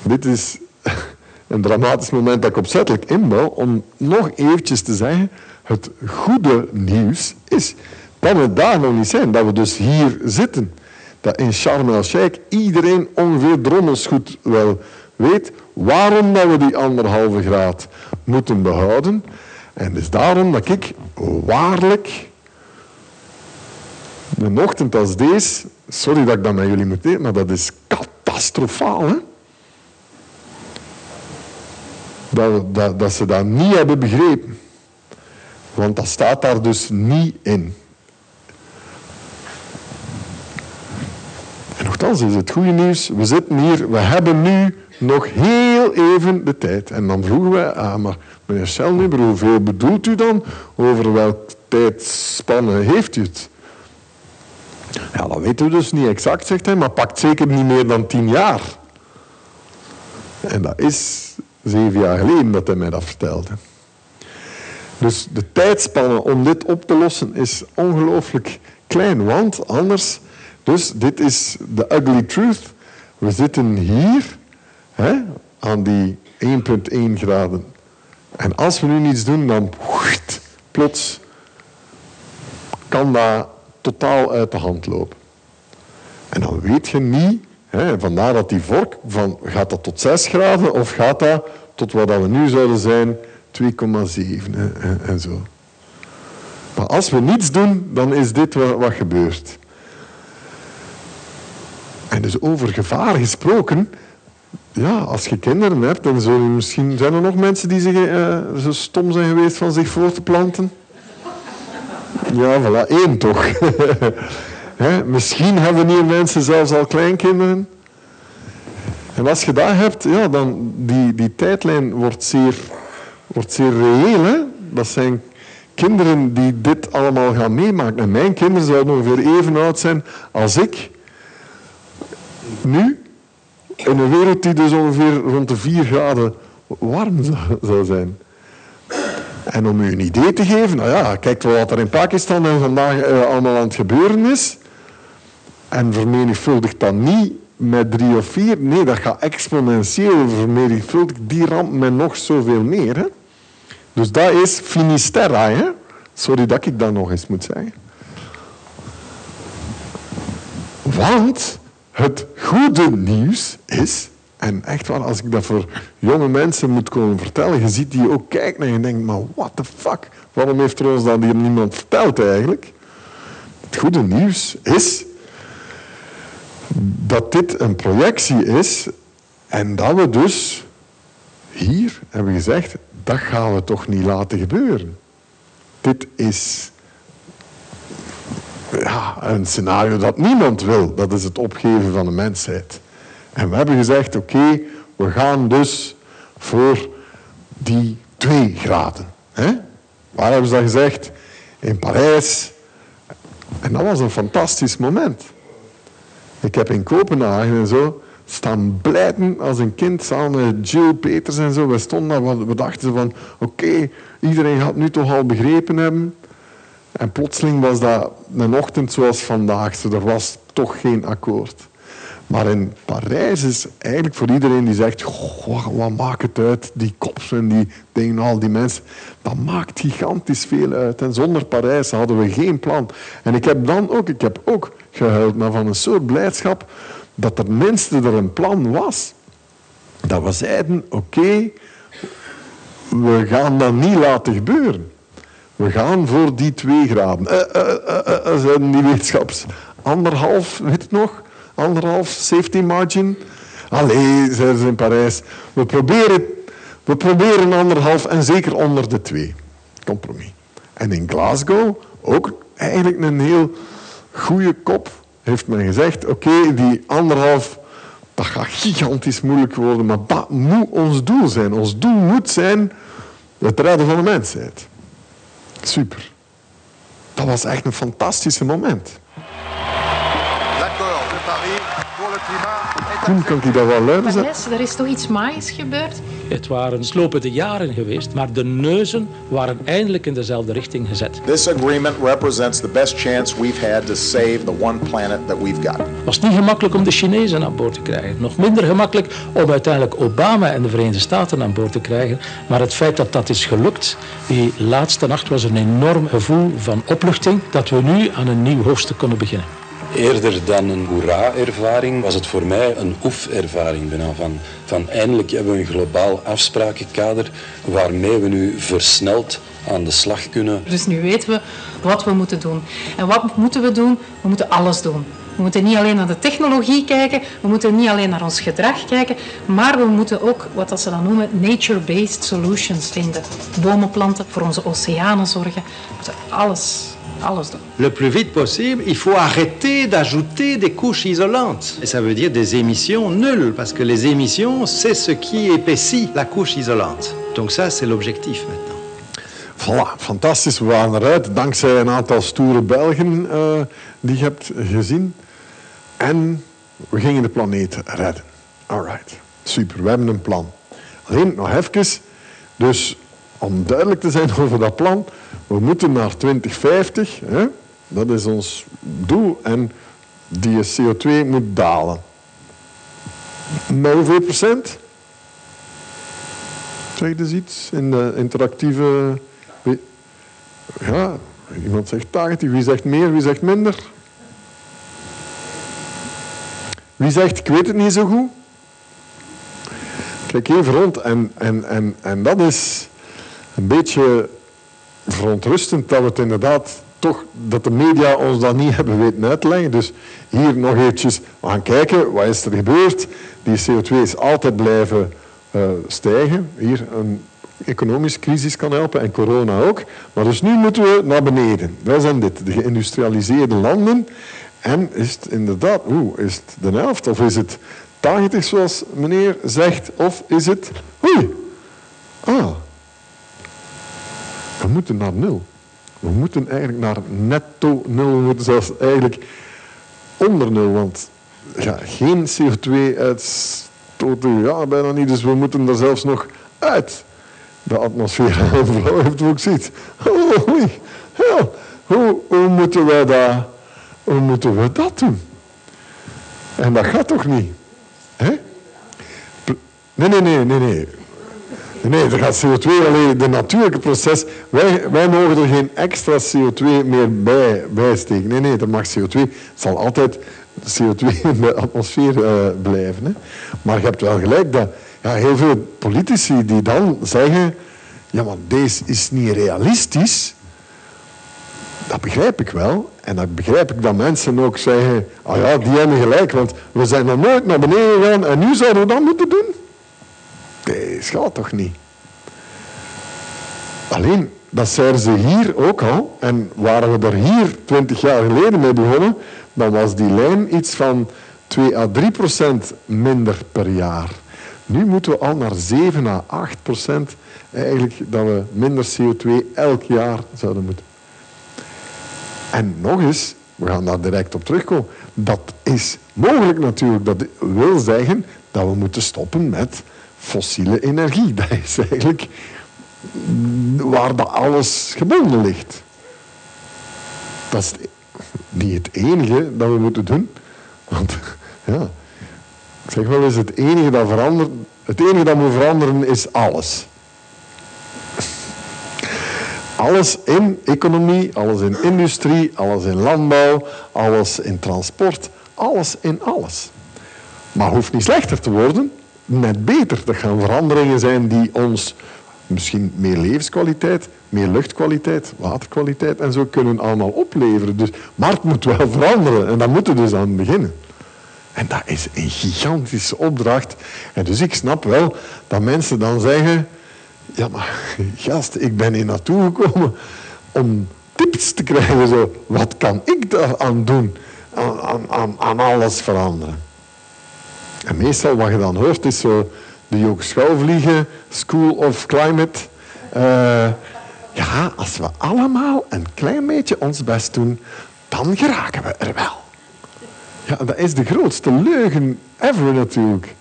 Dit is [laughs] een dramatisch moment dat ik opzettelijk inbouw om nog eventjes te zeggen, het goede nieuws is dat we daar nog niet zijn. Dat we dus hier zitten. Dat in Sharm el-Sheikh iedereen ongeveer drommels goed wel weet waarom dat we die anderhalve graad moeten behouden. En het is daarom dat ik waarlijk een ochtend als deze, sorry dat ik dat met jullie moet delen, maar dat is catastrofaal. Hè? Dat, dat ze dat niet hebben begrepen. Want dat staat daar dus niet in. Nogthans is het goede nieuws, we zitten hier, we hebben nu nog heel even de tijd. En dan vroegen wij, ah, maar meneer Schelnibber, hoeveel bedoelt u dan? Over welk tijdspanne heeft u het? Ja, dat weten we dus niet exact, zegt hij, maar pakt zeker niet meer dan tien jaar. En dat is zeven jaar geleden dat hij mij dat vertelde. Dus de tijdspanne om dit op te lossen is ongelooflijk klein, want anders, dus dit is de ugly truth. We zitten hier hè, aan die 1,1 graden. En als we nu niets doen, dan plots kan dat totaal uit de hand lopen. En dan weet je niet, hè, vandaar dat die vork, van, gaat dat tot 6 graden of gaat dat tot wat we nu zouden zijn, 2,7 en, en, zo. Maar als we niets doen, dan is dit wat, wat gebeurt. Dus over gevaar gesproken, ja, als je kinderen hebt, dan zullen misschien zijn er nog mensen die zich, uh, zo stom zijn geweest van zich voor te planten. Ja, voilà, één toch. [laughs] misschien hebben hier mensen zelfs al kleinkinderen. En als je dat hebt, ja, dan die, die tijdlijn wordt zeer, wordt zeer reëel. Hè? Dat zijn kinderen die dit allemaal gaan meemaken. En mijn kinderen zouden ongeveer even oud zijn als ik. Nu, in een wereld die dus ongeveer rond de 4 graden warm zou zijn. En om u een idee te geven, nou ja, kijk wat er in Pakistan en vandaag eh, allemaal aan het gebeuren is. En vermenigvuldigt dat niet met drie of vier. Nee, dat gaat exponentieel vermenigvuldigd. Die ramp met nog zoveel meer. Hè? Dus dat is Finisterra. Hè? Sorry dat ik dat nog eens moet zeggen. Want het goede nieuws is, en echt waar, als ik dat voor jonge mensen moet komen vertellen, je ziet die ook kijken en je denkt, maar what the fuck, waarom heeft er ons dat hier niemand verteld eigenlijk? Het goede nieuws is dat dit een projectie is en dat we dus hier hebben gezegd, dat gaan we toch niet laten gebeuren. Dit is ja, een scenario dat niemand wil. Dat is het opgeven van de mensheid. En we hebben gezegd, oké, we gaan dus voor die twee graden. Hè? Waar hebben ze dat gezegd? In Parijs. En dat was een fantastisch moment. Ik heb in Kopenhagen en zo staan blijten als een kind samen met Jill Peters en zo. We stonden daar, we dachten van, oké, iedereen gaat nu toch al begrepen hebben. En plotseling was dat een ochtend zoals vandaag. er was toch geen akkoord. Maar in Parijs is eigenlijk voor iedereen die zegt, wat maakt het uit, die kops en die dingen, al die mensen. Dat maakt gigantisch veel uit. En zonder Parijs hadden we geen plan. En ik heb dan ook, ik heb ook gehuild, maar van een soort blijdschap dat er minste er een plan was. Dat we zeiden, oké, we gaan dat niet laten gebeuren. We gaan voor die twee graden. Uh, uh, uh, zijn die wetenschaps. Anderhalf, weet het nog? Anderhalf safety margin. Allee, zeiden ze in Parijs. We proberen, we proberen anderhalf en zeker onder de twee. Compromis. En in Glasgow ook eigenlijk een heel goede kop heeft men gezegd, oké, die anderhalf, dat gaat gigantisch moeilijk worden, maar dat moet ons doel zijn. Ons doel moet zijn het redden van de mensheid. Super. Dat was echt een fantastische moment. Toen kan ik dat wel luiden zetten. Er is toch iets magisch gebeurd? Het waren slopende jaren geweest, maar de neuzen waren eindelijk in dezelfde richting gezet. This agreement represents the best chance we've had to save the one planet that we've got. Het was niet gemakkelijk om de Chinezen aan boord te krijgen. Nog minder gemakkelijk om uiteindelijk Obama en de Verenigde Staten aan boord te krijgen. Maar het feit dat dat is gelukt, die laatste nacht was een enorm gevoel van opluchting dat we nu aan een nieuw hoofdstuk kunnen beginnen. Eerder dan een hoera-ervaring was het voor mij een oef-ervaring. Van, van eindelijk hebben we een globaal afsprakenkader waarmee we nu versneld aan de slag kunnen. Dus nu weten we wat we moeten doen. En wat moeten we doen? We moeten alles doen. We moeten niet alleen naar de technologie kijken, we moeten niet alleen naar ons gedrag kijken, maar we moeten ook, wat ze dan noemen, nature-based solutions vinden. Bomen planten, voor onze oceanen zorgen. We moeten alles Le plus vite possible, il faut arrêter d'ajouter des couches isolantes. Et ça veut dire des émissions nulles, parce que les émissions, c'est ce qui épaissit la couche isolante. Donc ça, c'est l'objectif maintenant. Voilà, fantastisch. We waren eruit, dankzij een aantal stoere Belgen uh, die je hebt gezien. En we gingen de planeet redden. Alright, super, we hebben een plan. Alleen nog even, dus om duidelijk te zijn over dat plan, we moeten naar 2050, hè? dat is ons doel, en die CO2 moet dalen. Met hoeveel procent? Zeg dus iets in de interactieve... Ja, iemand zegt 80, wie zegt meer, wie zegt minder? Wie zegt, ik weet het niet zo goed? Kijk even rond en, en, en, en dat is een beetje verontrustend dat we het inderdaad toch, dat de media ons dat niet [laughs] hebben weten uit te leggen. Dus hier nog eventjes, gaan kijken, wat is er gebeurd? Die CO2 is altijd blijven uh, stijgen. Hier een economische crisis kan helpen en corona ook. Maar dus nu moeten we naar beneden. Wij zijn dit, de geïndustrialiseerde landen. En is het inderdaad, oeh, is het de helft of is het 80 zoals meneer zegt? Of is het, oei, ah, we moeten naar nul. We moeten eigenlijk naar netto nul. We moeten zelfs eigenlijk onder nul. Want ja, geen CO2-uitstoten, ja, bijna niet. Dus we moeten er zelfs nog uit de atmosfeer. [laughs] Mevrouw heeft ook ziet. [laughs] Oh, hoe, hoe, moeten wij dat, hoe moeten we dat doen? En dat gaat toch niet? Hè? Nee, nee, nee, nee, nee. Nee, er gaat CO2 alleen, de natuurlijke proces. Wij, wij mogen er geen extra CO2 meer bij, bij steken. Nee, nee, er mag CO2. Het zal altijd CO2 [laughs] in de atmosfeer uh, blijven. Hè. Maar je hebt wel gelijk dat ja, heel veel politici die dan zeggen. Ja, maar deze is niet realistisch. Dat begrijp ik wel. En dat begrijp ik dat mensen ook zeggen. Ah ja, die hebben gelijk, want we zijn nog nooit naar beneden gegaan en nu zouden we dat moeten doen. Nee, gaat toch niet? Alleen, dat zeiden ze hier ook al. En waren we er hier twintig jaar geleden mee begonnen, dan was die lijn iets van 2 à 3 procent minder per jaar. Nu moeten we al naar 7 à 8 procent eigenlijk dat we minder CO2 elk jaar zouden moeten. En nog eens, we gaan daar direct op terugkomen, dat is mogelijk natuurlijk. Dat wil zeggen dat we moeten stoppen met fossiele energie. [laughs] Dat is eigenlijk waar dat alles gebonden ligt. Dat is niet het enige dat we moeten doen. Want ja, ik zeg wel eens, het enige dat verandert, het enige dat moet veranderen is alles. Alles in economie, alles in industrie, alles in landbouw, alles in transport, alles in alles. Maar hoeft niet slechter te worden, net beter. Dat gaan veranderingen zijn die ons misschien meer levenskwaliteit, meer luchtkwaliteit, waterkwaliteit en zo kunnen allemaal opleveren. Dus, maar het moet wel veranderen en daar moeten we dus aan beginnen. En dat is een gigantische opdracht. En dus ik snap wel dat mensen dan zeggen... Ja, maar [laughs] gast, ik ben hier naartoe gekomen om tips te krijgen. Zo. Wat kan ik daar aan doen? Aan, aan, aan alles veranderen. En meestal wat je dan hoort is zo de Joke Schouwvliegen School of Climate. Uh, ja, als we allemaal een klein beetje ons best doen, dan geraken we er wel. Ja, dat is de grootste leugen ever natuurlijk.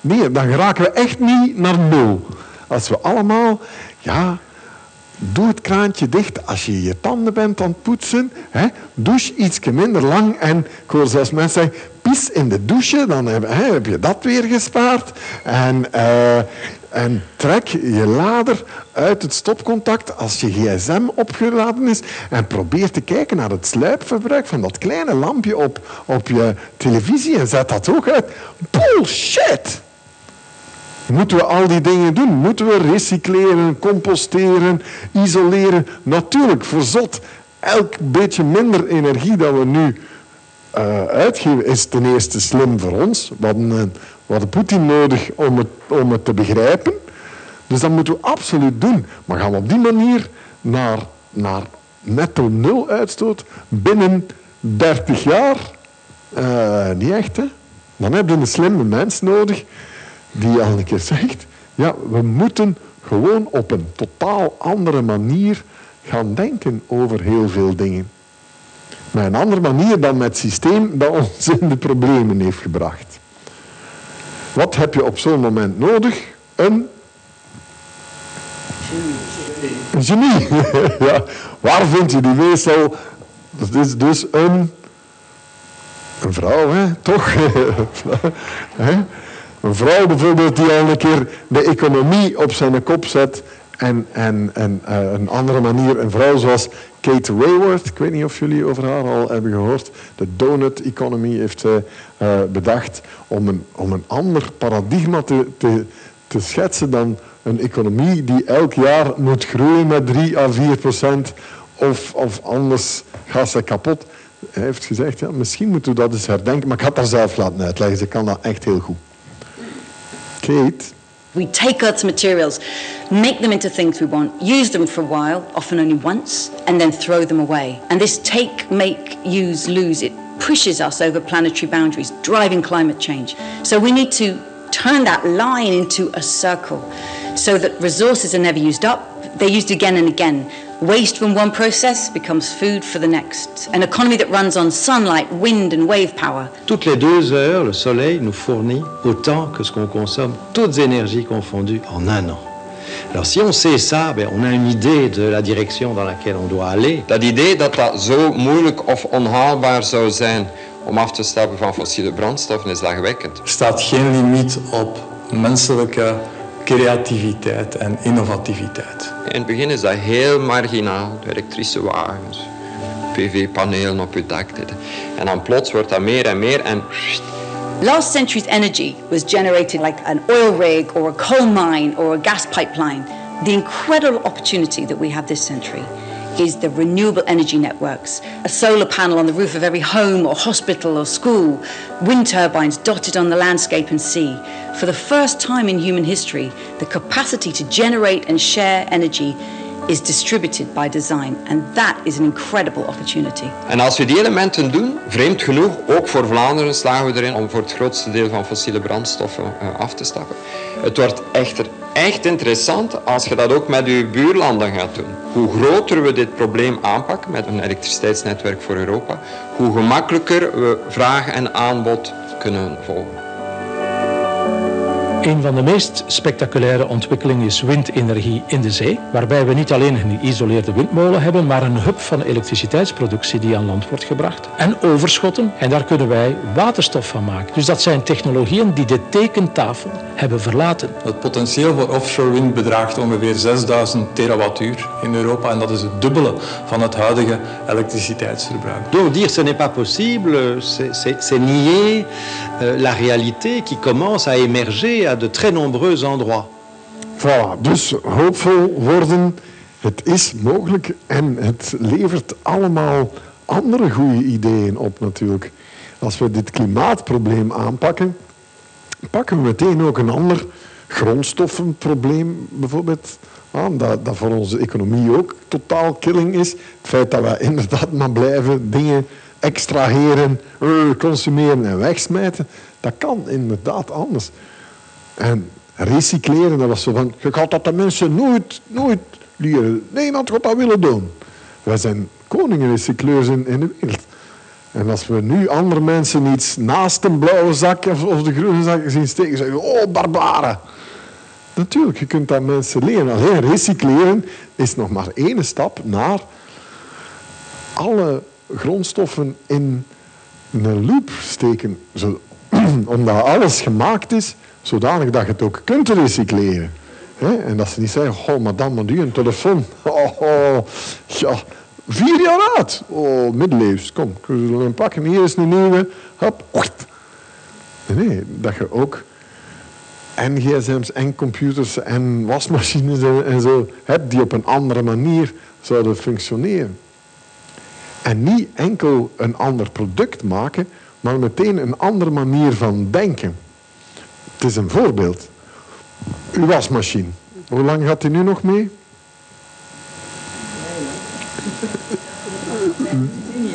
Nee, dan geraken we echt niet naar nul. Als we allemaal, ja, doe het kraantje dicht als je je tanden bent aan het poetsen. Hè, douche iets minder lang en ik hoor zelfs mensen zeggen, in de douche, dan heb, hè, heb je dat weer gespaard. En, uh, en trek je lader uit het stopcontact als je gsm opgeladen is en probeer te kijken naar het sluipverbruik van dat kleine lampje op, op je televisie en zet dat ook uit. Bullshit! Moeten we al die dingen doen? Moeten we recycleren, composteren, isoleren? Natuurlijk, verzot. Elk beetje minder energie dat we nu uh, uitgeven is ten eerste slim voor ons. We hadden, hadden Poetin nodig om het, om het te begrijpen. Dus dat moeten we absoluut doen. Maar gaan we op die manier naar, naar netto nul uitstoot binnen 30 jaar? Uh, niet echt, hè? Dan heb je een slimme mens nodig die al een keer zegt, ja, we moeten gewoon op een totaal andere manier gaan denken over heel veel dingen. Maar een andere manier dan met het systeem dat ons in de problemen heeft gebracht. Wat heb je op zo'n moment nodig? Een een genie. [laughs] ja. Waar vind je die meestal? Dat is dus een, een vrouw, hè? toch? [laughs] Een vrouw bijvoorbeeld die al een keer de economie op zijn kop zet en, en, en uh, een andere manier, een vrouw zoals Kate Raworth, ik weet niet of jullie over haar al hebben gehoord, de donut economy heeft zij uh, bedacht om een, om een ander paradigma te, te, te schetsen dan een economie die elk jaar moet groeien met 3 à 4 procent of, of anders gaat ze kapot. Hij heeft gezegd, ja, misschien moeten we dat eens herdenken, maar ik had daar zelf laten uitleggen, ze kan dat echt heel goed. Kate. We take Earth's materials, make them into things we want, use them for a while, often only once, and then throw them away. And this take, make, use, lose, it pushes us over planetary boundaries, driving climate change. So we need to turn that line into a circle so that resources are never used up, they're used again and again. Waste from one process becomes food for the next. An economy that runs on sunlight, wind and wave power. Toutes les deux heures, le soleil nous fournit autant que ce qu'on consomme, toutes énergies confondues, en un an. Alors si on sait ça, ben, on a une idee de la direction dans laquelle on doit aller. Dat idee dat dat zo moeilijk of onhaalbaar zou zijn om af te stappen van fossiele brandstoffen is lachwekkend. Er staat geen limiet op menselijke creativiteit en innovativiteit. In het begin is dat heel marginaal, de elektrische wagens, PV-panelen op je dak. En dan plots wordt dat meer en meer en... Last century's energy was generated like an oil rig or a coal mine or a gas pipeline. The incredible opportunity that we have this century is the renewable energy networks. A solar panel on the roof of every home or hospital or school, wind turbines dotted on the landscape and sea. For the first time in human history, the capacity to generate and share energy is distributed by design. And that is an incredible opportunity. En als we die elementen doen, vreemd genoeg, ook voor Vlaanderen slagen we erin om voor het grootste deel van fossiele brandstoffen uh, af te stappen. Het wordt echter echt interessant als je dat ook met je buurlanden gaat doen. Hoe groter we dit probleem aanpakken met een elektriciteitsnetwerk voor Europa, hoe gemakkelijker we vraag en aanbod kunnen volgen. Een van de meest spectaculaire ontwikkelingen is windenergie in de zee, waarbij we niet alleen een geïsoleerde windmolen hebben, maar een hub van elektriciteitsproductie die aan land wordt gebracht. En overschotten, en daar kunnen wij waterstof van maken. Dus dat zijn technologieën die de tekentafel hebben verlaten. Het potentieel voor offshore wind bedraagt ongeveer 6000 terawattuur in Europa en dat is het dubbele van het huidige elektriciteitsverbruik. Donc dire ce n'est pas possible, c'est nier euh, la réalité qui commence à émerger de très nombreux endroits. Voilà, dus hoopvol worden, het is mogelijk en het levert allemaal andere goede ideeën op natuurlijk. Als we dit klimaatprobleem aanpakken, pakken we meteen ook een ander grondstoffenprobleem bijvoorbeeld aan, dat, dat voor onze economie ook totaal killing is. Het feit dat we inderdaad maar blijven dingen extraheren, eh, consumeren en wegsmijten, dat kan inderdaad anders. En recycleren, dat was zo van, je gaat dat de mensen nooit, nooit leren. Niemand gaat dat willen doen. Wij zijn koningen recycleurs in, in de wereld. En als we nu andere mensen iets naast een blauwe zak of, de groene zak zien steken, zeggen we, oh, barbaren. Natuurlijk, je kunt dat mensen leren. Alleen recycleren is nog maar één stap naar alle grondstoffen in een loop steken. [clears throat] Omdat alles gemaakt is, zodanig dat je het ook kunt recycleren. En dat ze niet zeggen, oh madame, wat u een telefoon. [laughs] Oh, oh, ja, vier jaar oud. Oh, middeleeuws. Kom, we zullen hem. Hier is een nieuwe. Hop. Nee, nee, dat je ook en gsm's en computers en wasmachines en zo hebt die op een andere manier zouden functioneren. En niet enkel een ander product maken, maar meteen een andere manier van denken. Het is een voorbeeld. Uw wasmachine. Hoe lang gaat die nu nog mee?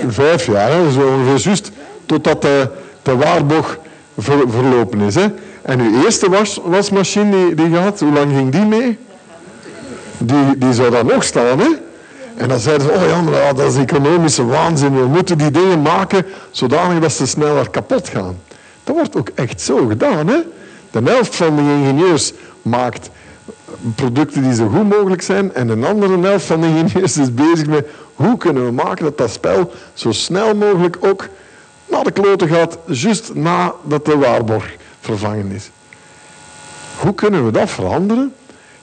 Vijf jaar, hè? zo ongeveer juist totdat de, de waarborg verlopen is. Hè? En uw eerste was, wasmachine die, die had, hoe lang ging die mee? Die, die zou dan nog staan, hè? En dan zeiden ze, oh ja, dat is economische waanzin. We moeten die dingen maken zodanig dat ze sneller kapot gaan. Dat wordt ook echt zo gedaan, hè? De helft van de ingenieurs maakt producten die zo goed mogelijk zijn en een andere helft van de ingenieurs is bezig met hoe kunnen we maken dat dat spel zo snel mogelijk ook naar de kloten gaat, juist nadat de waarborg vervangen is. Hoe kunnen we dat veranderen?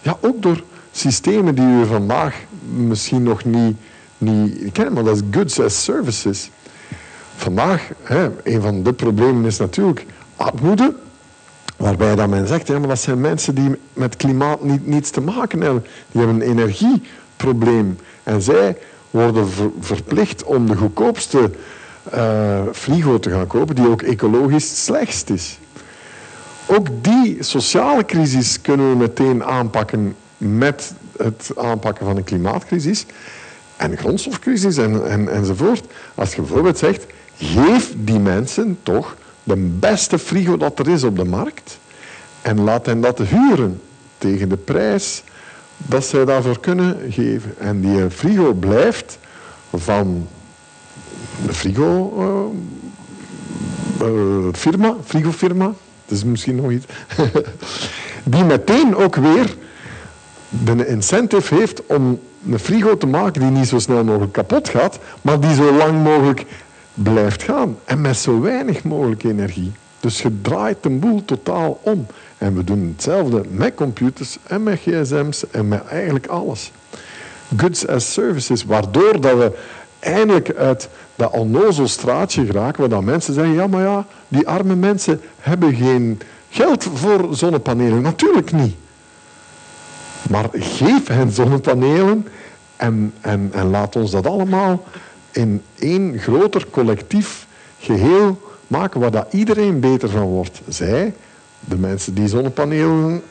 Ja, ook door systemen die we vandaag misschien nog niet, niet kennen, maar dat is goods as services. Vandaag, hè, een van de problemen is natuurlijk armoede, waarbij dat men zegt, ja, maar dat zijn mensen die met klimaat niet, niets te maken hebben. Die hebben een energieprobleem. En zij worden verplicht om de goedkoopste uh, frigo te gaan kopen, die ook ecologisch slechtst is. Ook die sociale crisis kunnen we meteen aanpakken met het aanpakken van de klimaatcrisis en de grondstofcrisis en, en, enzovoort. Als je bijvoorbeeld zegt, geef die mensen toch de beste frigo dat er is op de markt. En laat hen dat huren tegen de prijs dat zij daarvoor kunnen geven. En die frigo blijft van de frigo uh, uh, firma, frigofirma, dat is misschien nog iets, [laughs] die meteen ook weer de incentive heeft om een frigo te maken die niet zo snel mogelijk kapot gaat, maar die zo lang mogelijk blijft gaan. En met zo weinig mogelijk energie. Dus je draait de boel totaal om. En we doen hetzelfde met computers en met gsm's en met eigenlijk alles. Goods as services, waardoor dat we eindelijk uit dat onnozel straatje geraken, waar dat mensen zeggen, ja maar ja, die arme mensen hebben geen geld voor zonnepanelen. Natuurlijk niet. Maar geef hen zonnepanelen en, en, en laat ons dat allemaal in één groter collectief geheel maken waar dat iedereen beter van wordt. Zij, de mensen die zonnepanelen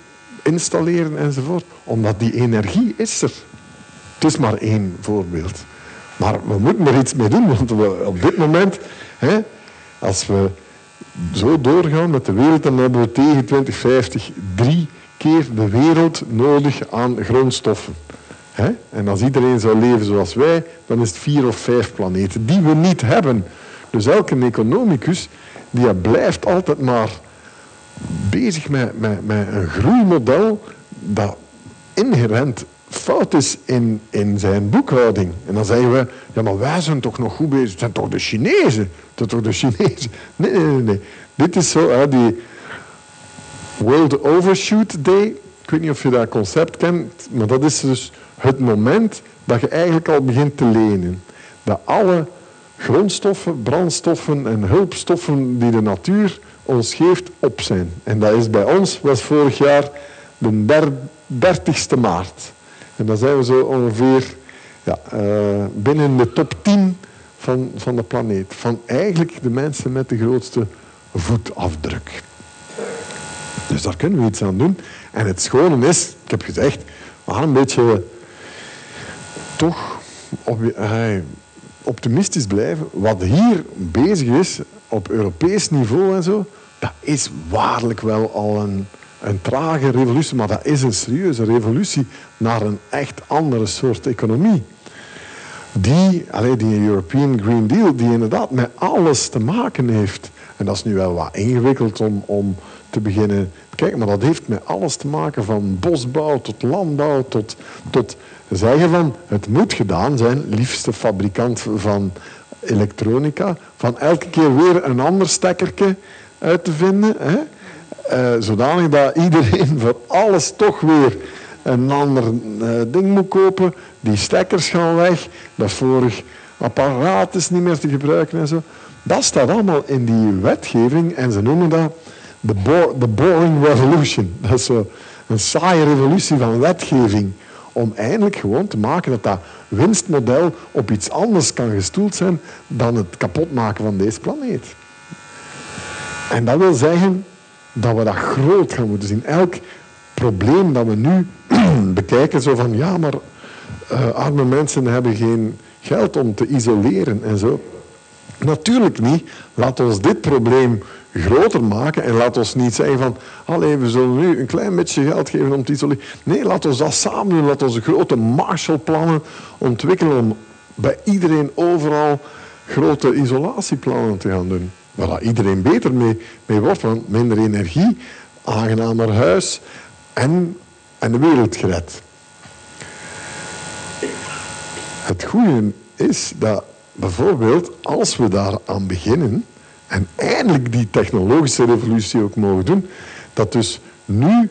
installeren enzovoort. Omdat die energie is er. Het is maar één voorbeeld. Maar we moeten er iets mee doen, want we, op dit moment, hè, als we zo doorgaan met de wereld, dan hebben we tegen 2050 drie keer de wereld nodig aan grondstoffen. En als iedereen zou leven zoals wij, dan is het vier of vijf planeten die we niet hebben. Dus elke economicus die blijft altijd maar bezig met, met, met een groeimodel dat inherent fout is in, in zijn boekhouding. En dan zeggen we, ja maar wij zijn toch nog goed bezig. Het zijn toch de Chinezen? Het zijn toch de Chinezen? [laughs] Nee, nee, nee. nee. Dit is zo, hè, die World Overshoot Day. Ik weet niet of je dat concept kent, maar dat is dus het moment dat je eigenlijk al begint te lenen. Dat alle grondstoffen, brandstoffen en hulpstoffen die de natuur ons geeft op zijn. En dat is bij ons, was vorig jaar de 30ste maart. En dan zijn we zo ongeveer ja, uh, binnen de top 10 van, van de planeet. Van eigenlijk de mensen met de grootste voetafdruk. Dus daar kunnen we iets aan doen. En het schone is, ik heb gezegd, we gaan een beetje toch op, uh, optimistisch blijven. Wat hier bezig is, op Europees niveau en zo, dat is waarlijk wel al een, een trage revolutie, maar dat is een serieuze revolutie naar een echt andere soort economie. Die, allee, die European Green Deal, die inderdaad met alles te maken heeft. En dat is nu wel wat ingewikkeld om, om te beginnen kijken, maar dat heeft met alles te maken van bosbouw tot landbouw tot, tot zeggen van het moet gedaan zijn, liefste fabrikant van elektronica, van elke keer weer een ander stekkertje uit te vinden. Hè? Uh, zodanig dat iedereen [laughs] voor alles toch weer een ander uh, ding moet kopen. Die stekkers gaan weg. Dat vorig apparaat is niet meer te gebruiken en zo. Dat staat allemaal in die wetgeving en ze noemen dat de, boring revolution. [laughs] Dat is zo een saaie revolutie van wetgeving. Om eindelijk gewoon te maken dat dat winstmodel op iets anders kan gestoeld zijn dan het kapotmaken van deze planeet. En dat wil zeggen dat we dat groot gaan moeten zien. Elk probleem dat we nu [clears throat] bekijken, zo van ja, maar uh, arme mensen hebben geen geld om te isoleren en zo. Natuurlijk niet. Laat ons dit probleem groter maken en laat ons niet zeggen van allee, we zullen nu een klein beetje geld geven om te isoleren. Nee, laat ons dat samen doen. Laat onze grote Marshallplannen ontwikkelen om bij iedereen overal grote isolatieplannen te gaan doen. Waar iedereen beter mee, mee wordt, want minder energie, aangenamer huis en, en de wereld gered. Het goede is dat bijvoorbeeld als we daar aan beginnen en eindelijk die technologische revolutie ook mogen doen, dat dus nu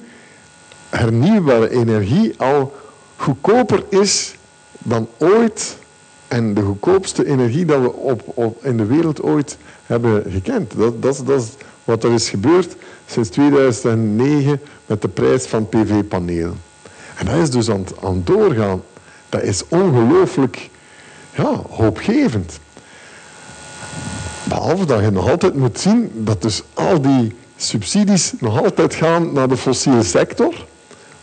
hernieuwbare energie al goedkoper is dan ooit en de goedkoopste energie dat we op, op in de wereld ooit hebben gekend. Dat, dat, dat is wat er is gebeurd sinds 2009 met de prijs van PV-panelen. En dat is dus aan, het doorgaan. Dat is ongelooflijk ja, hoopgevend. Behalve dat je nog altijd moet zien dat dus al die subsidies nog altijd gaan naar de fossiele sector.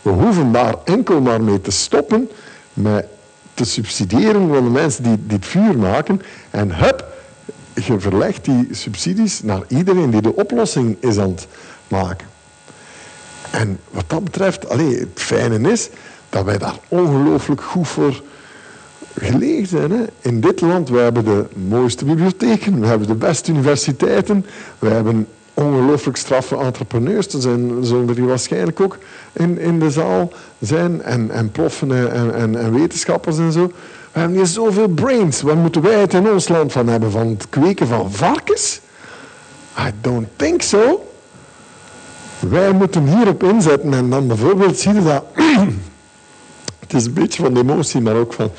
We hoeven daar enkel maar mee te stoppen met te subsidiëren van de mensen die dit vuur maken. En hup, je verlegt die subsidies naar iedereen die de oplossing is aan het maken. En wat dat betreft, allez, het fijne is dat wij daar ongelooflijk goed voor gelegen zijn. Hè. In dit land, we hebben de mooiste bibliotheken, we hebben de beste universiteiten, we hebben ongelooflijk straffe entrepreneurs. Er zijn, zullen er waarschijnlijk ook in, in de zaal zijn. En, en proffen en, en, en wetenschappers en zo. We hebben hier zoveel brains. Wat moeten wij het in ons land van hebben? Van het kweken van varkens? I don't think so. Wij moeten hierop inzetten. En dan bijvoorbeeld zie je dat... het is een beetje van emotie, maar ook van...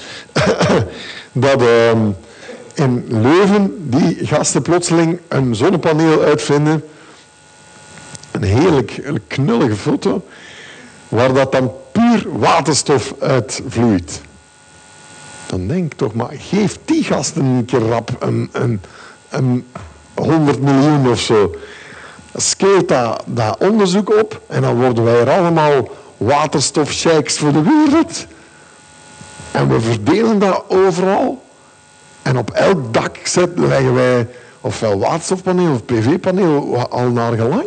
[coughs] dat... Uh, in Leuven die gasten plotseling een zonnepaneel uitvinden. Een heerlijk knullige foto, waar dat dan puur waterstof uitvloeit. Dan denk ik toch, maar geef die gasten een keer rap een, een, een 100 miljoen of zo. Skeelt dat, dat onderzoek op en dan worden wij er allemaal waterstofsheiks voor de wereld. En we verdelen dat overal. En op elk dak zetten, leggen wij ofwel waterstofpaneel of PV-paneel al naar gelang.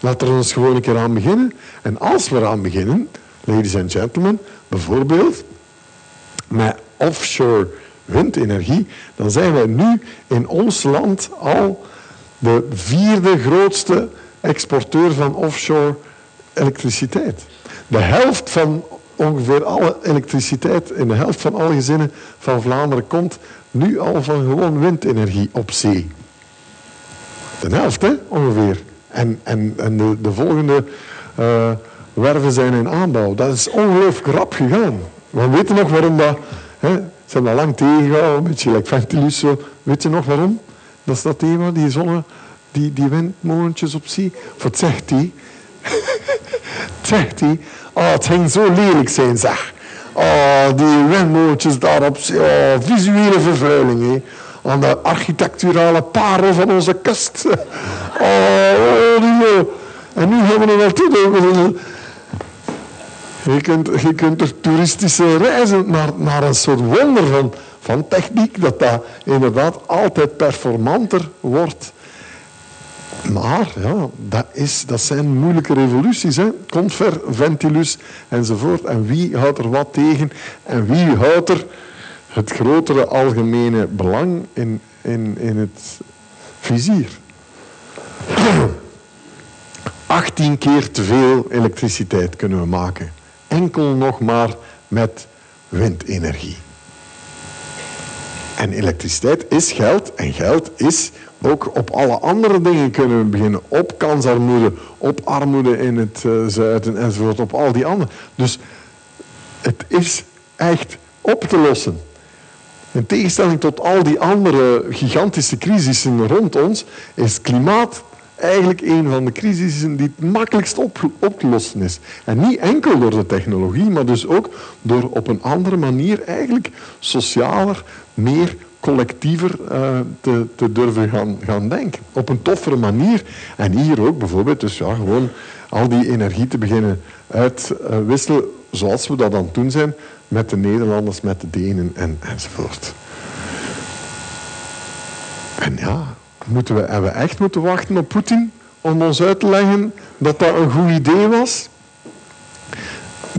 Laten we ons gewoon een keer aan beginnen. En als we eraan beginnen, ladies and gentlemen, bijvoorbeeld met offshore windenergie, dan zijn wij nu in ons land al de vierde grootste exporteur van offshore elektriciteit. De helft van ongeveer alle elektriciteit in de helft van alle gezinnen van Vlaanderen komt nu al van gewoon windenergie op zee. De helft, hè, ongeveer. En, en, en de, de volgende uh, werven zijn in aanbouw. Dat is ongelooflijk rap gegaan. We weten nog waarom dat... Hè, ze hebben dat lang tegengehouden, een beetje like Ventilus. Zo. Weet je nog waarom? Dat is dat thema, die zonne, die, die windmolentjes op zee. Wat zegt hij? Zegt hij? Oh, het ging zo lelijk zijn, zeg. Oh, die windmolentjes daarop. Oh, visuele vervuiling. Aan de architecturale parel van onze kust. Oh, oh, En nu gaan we er naartoe. Je kunt, je kunt er toeristische reizen naar, naar een soort wonder van, van techniek, dat dat inderdaad altijd performanter wordt. Maar ja, dat, is, dat zijn moeilijke revoluties. Hè. Confer, Ventilus enzovoort. En wie houdt er wat tegen? En wie houdt er het grotere algemene belang in, in, in het vizier? 18 keer te veel elektriciteit kunnen we maken. Enkel nog maar met windenergie. En elektriciteit is geld en geld is ook op alle andere dingen kunnen we beginnen. Op kansarmoede, op armoede in het uh, zuiden enzovoort, op al die andere. Dus het is echt op te lossen. In tegenstelling tot al die andere gigantische crisissen rond ons, is klimaat eigenlijk een van de crisissen die het makkelijkst op, op te lossen is. En niet enkel door de technologie, maar dus ook door op een andere manier eigenlijk socialer, meer collectiever uh, te, te, durven gaan, gaan denken. Op een toffere manier. En hier ook bijvoorbeeld, dus ja, gewoon al die energie te beginnen uitwisselen, zoals we dat aan het doen zijn met de Nederlanders, met de Denen en, enzovoort. En ja, moeten we, hebben we echt moeten wachten op Poetin om ons uit te leggen dat dat een goed idee was?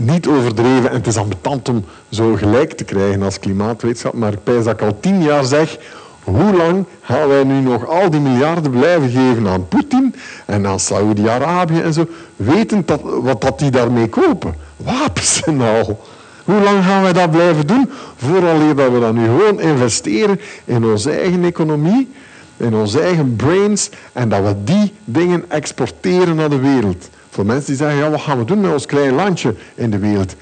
Niet overdreven, en het is ambetant om zo gelijk te krijgen als klimaatwetenschap, maar ik dat ik al tien jaar zeg, hoe lang gaan wij nu nog al die miljarden blijven geven aan Poetin en aan Saudi-Arabië en zo, wetend dat, wat dat die daarmee kopen? Wapens en al. Hoe lang gaan wij dat blijven doen? Vooral dat we dan nu gewoon investeren in onze eigen economie, in onze eigen brains en dat we die dingen exporteren naar de wereld. Mensen die zeggen, ja, wat gaan we doen met ons klein landje in de wereld?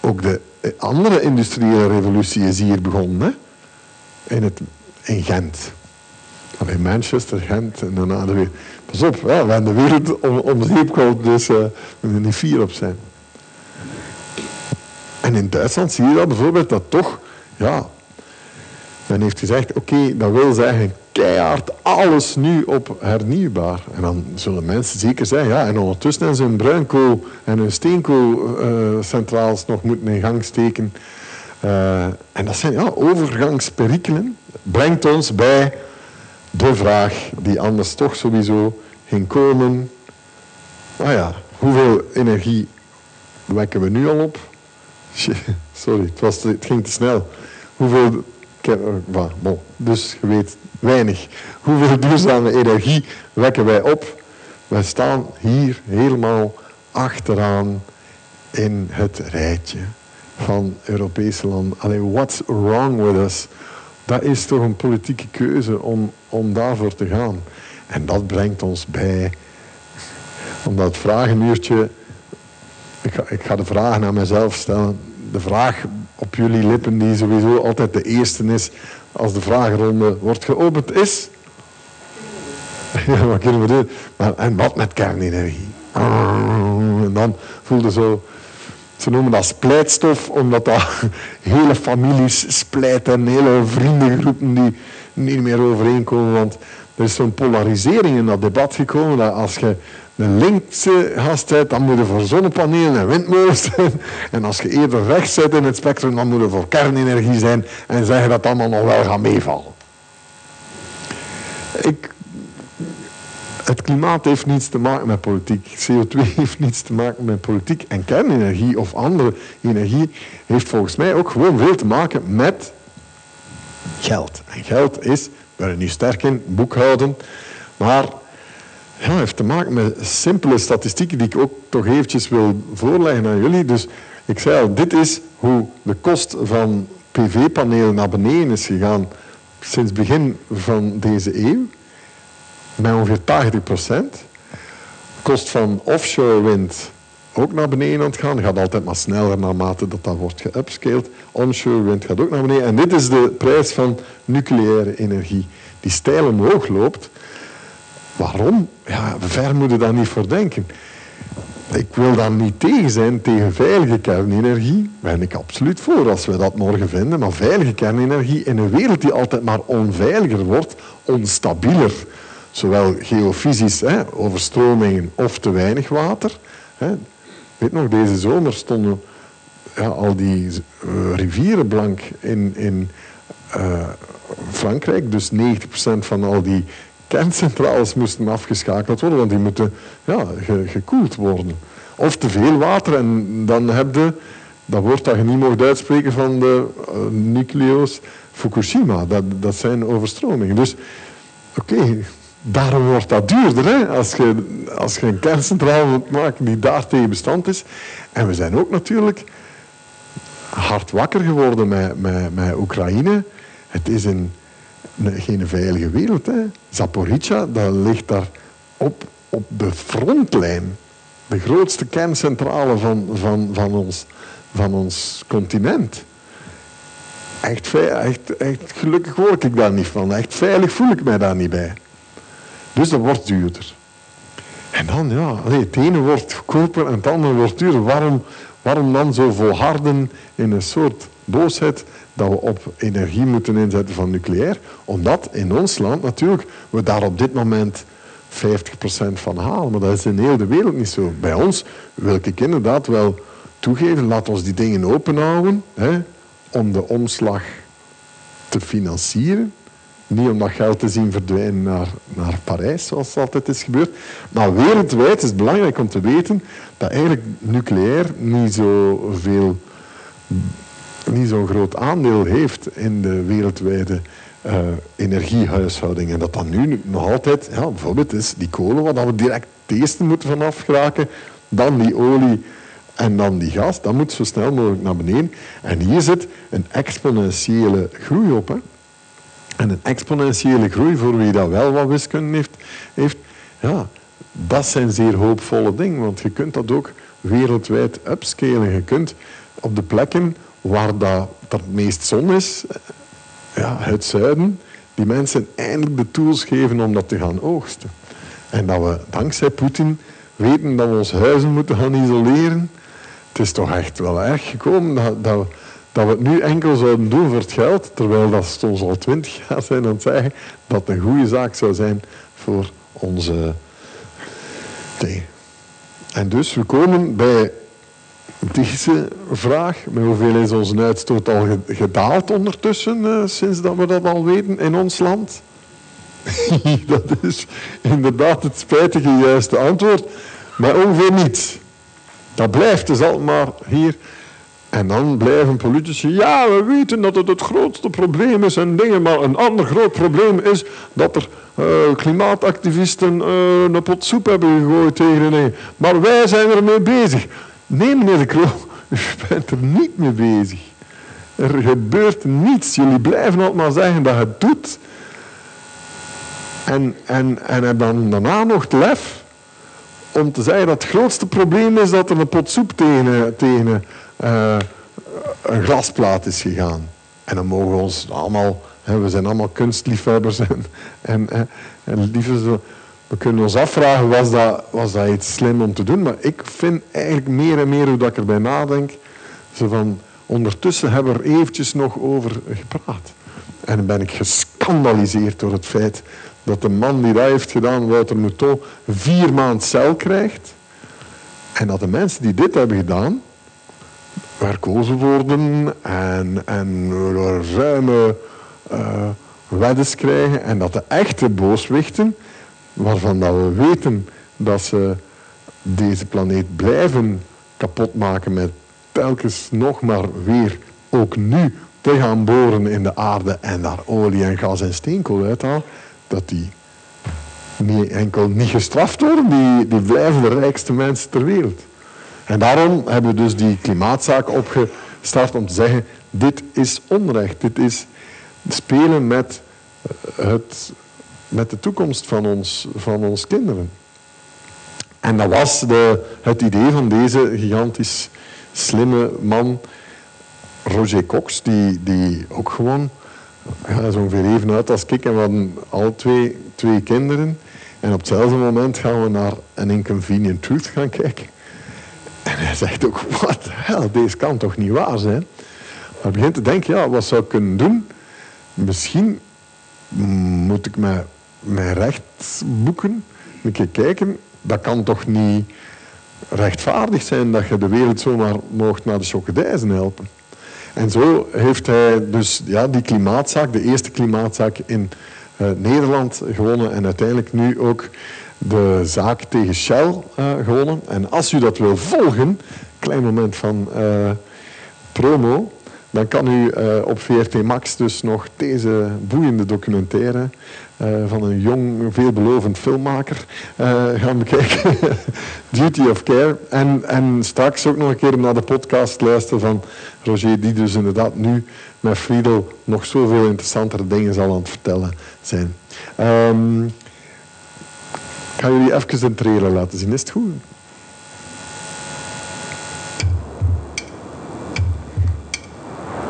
Ook de andere industriële revolutie is hier begonnen. Hè? In, het, in Gent. Of in Manchester, Gent en daarna de wereld. Pas op, we hebben de wereld om, om zeep gehouden, dus uh, we moeten niet fier op zijn. En in Duitsland zie je dat bijvoorbeeld dat toch, ja, men heeft gezegd, oké, dat wil zeggen keihard alles nu op hernieuwbaar. En dan zullen mensen zeker zeggen, ja, en ondertussen ze hun bruinkool en hun steenkoolcentraals nog moeten in gang steken. Uh, en dat zijn ja, overgangsperikelen. Brengt ons bij de vraag die anders toch sowieso ging komen. Nou ja, hoeveel energie wekken we nu al op? [laughs] Sorry, het, het ging te snel. Hoeveel... Dus je weet weinig. Hoeveel duurzame energie wekken wij op? Wij staan hier helemaal achteraan in het rijtje van Europese landen. Alleen, what's wrong with us? Dat is toch een politieke keuze om, om daarvoor te gaan. En dat brengt ons bij, omdat het vragenuurtje, ik ga, ik ga de vraag aan mezelf stellen. De vraag op jullie lippen die sowieso altijd de eerste is als de vragenronde wordt geopend is. [laughs] Ja, wat kunnen we doen? En wat met kernenergie? [laughs] En dan voelde zo, ze noemen dat splijtstof, omdat dat [laughs] hele families splijten en hele vriendengroepen die niet meer overeenkomen. Want er is zo'n polarisering in dat debat gekomen dat als je een linkse gast bent, dan moet je voor zonnepanelen en windmolens [laughs] zijn. En als je eerder rechts zit in het spectrum, dan moet je voor kernenergie zijn en zeggen dat allemaal nog wel gaat meevallen. Ik, het klimaat heeft niets te maken met politiek. CO2 [laughs] heeft niets te maken met politiek. En kernenergie of andere energie heeft volgens mij ook gewoon veel te maken met geld. En geld is, we zijn nu sterk in, boekhouden. Maar ja, heeft te maken met simpele statistieken die ik ook toch eventjes wil voorleggen aan jullie. Dus ik zei al, dit is hoe de kost van PV-panelen naar beneden is gegaan sinds begin van deze eeuw. Met ongeveer 80 procent. Kost van offshore wind ook naar beneden aan het gaan. Gaat altijd maar sneller naarmate dat dat wordt geupscaled. Onshore wind gaat ook naar beneden. En dit is de prijs van nucleaire energie, die steil omhoog loopt. Waarom? Ja, ver moeten daar niet voor denken. Ik wil daar niet tegen zijn, tegen veilige kernenergie. Ben ik absoluut voor als we dat morgen vinden. Maar veilige kernenergie in een wereld die altijd maar onveiliger wordt, onstabieler. Zowel geofysisch, hè, overstromingen of te weinig water. Hè. Weet nog, deze zomer stonden ja, al die uh, rivieren blank in, in uh, Frankrijk. Dus 90% van al die kerncentrales moesten afgeschakeld worden, want die moeten ja, ge, gekoeld worden. Of te veel water en dan heb je dat woord dat je niet mocht uitspreken van de uh, Fukushima. Dat, dat zijn overstromingen. Dus oké, daarom wordt dat duurder. Hè? Als, je, als je een kerncentrale moet maken die daar tegen bestand is. En we zijn ook natuurlijk hard wakker geworden met, met, met Oekraïne. Het is een geen veilige wereld. Hè. Zaporizhia, dat ligt daar op, op de frontlijn. De grootste kerncentrale van, van, van, ons, van ons continent. Echt, echt, gelukkig word ik daar niet van. Echt veilig voel ik mij daar niet bij. Dus dat wordt duurder. En dan, ja, het ene wordt goedkoper en het andere wordt duurder. Waarom, waarom dan zo volharden in een soort boosheid dat we op energie moeten inzetten van nucleair. Omdat in ons land natuurlijk we daar op dit moment 50% van halen. Maar dat is in heel de wereld niet zo. Bij ons wil ik inderdaad wel toegeven, laat ons die dingen openhouden hè, om de omslag te financieren. Niet om dat geld te zien verdwijnen naar, naar Parijs, zoals altijd is gebeurd. Maar wereldwijd is het belangrijk om te weten dat eigenlijk nucleair niet zoveel niet zo'n groot aandeel heeft in de wereldwijde uh, energiehuishouding. En dat dan nu nog altijd, ja, bijvoorbeeld is die kolen, waar we direct het moeten vanaf geraken, dan die olie en dan die gas, dat moet zo snel mogelijk naar beneden. En hier zit een exponentiële groei op. Hè. En een exponentiële groei, voor wie dat wel wat wiskunde heeft, heeft ja, dat zijn zeer hoopvolle dingen. Want je kunt dat ook wereldwijd upscalen. Je kunt op de plekken waar dat, het meest zon is, ja, het zuiden, die mensen eindelijk de tools geven om dat te gaan oogsten. En dat we dankzij Poetin weten dat we ons huizen moeten gaan isoleren. Het is toch echt wel erg gekomen dat, dat, dat we het nu enkel zouden doen voor het geld, terwijl dat ons al twintig jaar zijn aan het zeggen dat het een goede zaak zou zijn voor onze thee. En dus we komen bij deze vraag, met hoeveel is onze uitstoot al gedaald ondertussen, uh, sinds dat we dat al weten in ons land? [laughs] dat is inderdaad het spijtige juiste antwoord, maar ongeveer niets. Dat blijft dus altijd maar hier. En dan blijven politici, ja, we weten dat het het grootste probleem is en dingen, maar een ander groot probleem is dat er uh, klimaatactivisten uh, een pot soep hebben gegooid tegen dingen. Maar wij zijn ermee bezig. Nee, meneer de Croo, u bent er niet mee bezig. Er gebeurt niets. Jullie blijven altijd maar zeggen dat het doet. En, en, en heb dan daarna nog het lef om te zeggen dat het grootste probleem is dat er een pot soep tegen, tegen uh, een glasplaat is gegaan. En dan mogen we ons allemaal, hè, we zijn allemaal kunstliefhebbers en, en, en, we kunnen ons afvragen, was dat, was dat iets slim om te doen? Maar ik vind eigenlijk meer en meer hoe dat ik erbij nadenk, zo van, ondertussen hebben we er eventjes nog over gepraat. En dan ben ik gescandaliseerd door het feit dat de man die dat heeft gedaan, Wouter Mouton, vier maand cel krijgt. En dat de mensen die dit hebben gedaan, verkozen worden en, en ruime uh, krijgen. En dat de echte booswichten waarvan dat we weten dat ze deze planeet blijven kapotmaken met telkens nog maar weer, ook nu, te gaan boren in de aarde en daar olie en gas en steenkool uithalen, dat die niet enkel niet gestraft worden, die, die blijven de rijkste mensen ter wereld. En daarom hebben we dus die klimaatzaak opgestart om te zeggen, dit is onrecht, dit is spelen met, het, met de toekomst van ons, van ons kinderen. En dat was de, het idee van deze gigantisch slimme man, Roger Cox, die, die ook gewoon ja, zo ongeveer even uit als ik. En we hadden al twee, twee kinderen. En op hetzelfde moment gaan we naar een Inconvenient Truth gaan kijken. En hij zegt ook, wat hell, deze kan toch niet waar zijn? Maar begint te denken, ja, wat zou ik kunnen doen? Misschien moet ik mijn, mijn recht boeken, een keer kijken. Dat kan toch niet rechtvaardig zijn dat je de wereld zomaar mocht naar de chocodijzen helpen. En zo heeft hij dus ja, die klimaatzaak, de eerste klimaatzaak in uh, Nederland gewonnen en uiteindelijk nu ook de zaak tegen Shell uh, gewonnen. En als u dat wil volgen, klein moment van uh, promo, dan kan u op VRT Max dus nog deze boeiende documentaire van een jong, veelbelovend filmmaker uh, gaan bekijken. [laughs] Duty of Care. En, en straks ook nog een keer naar de podcast luisteren van Roger, die dus inderdaad nu met Friedel nog zoveel interessantere dingen zal aan het vertellen zijn. Um, ik ga jullie even een trailer laten zien. Is het goed?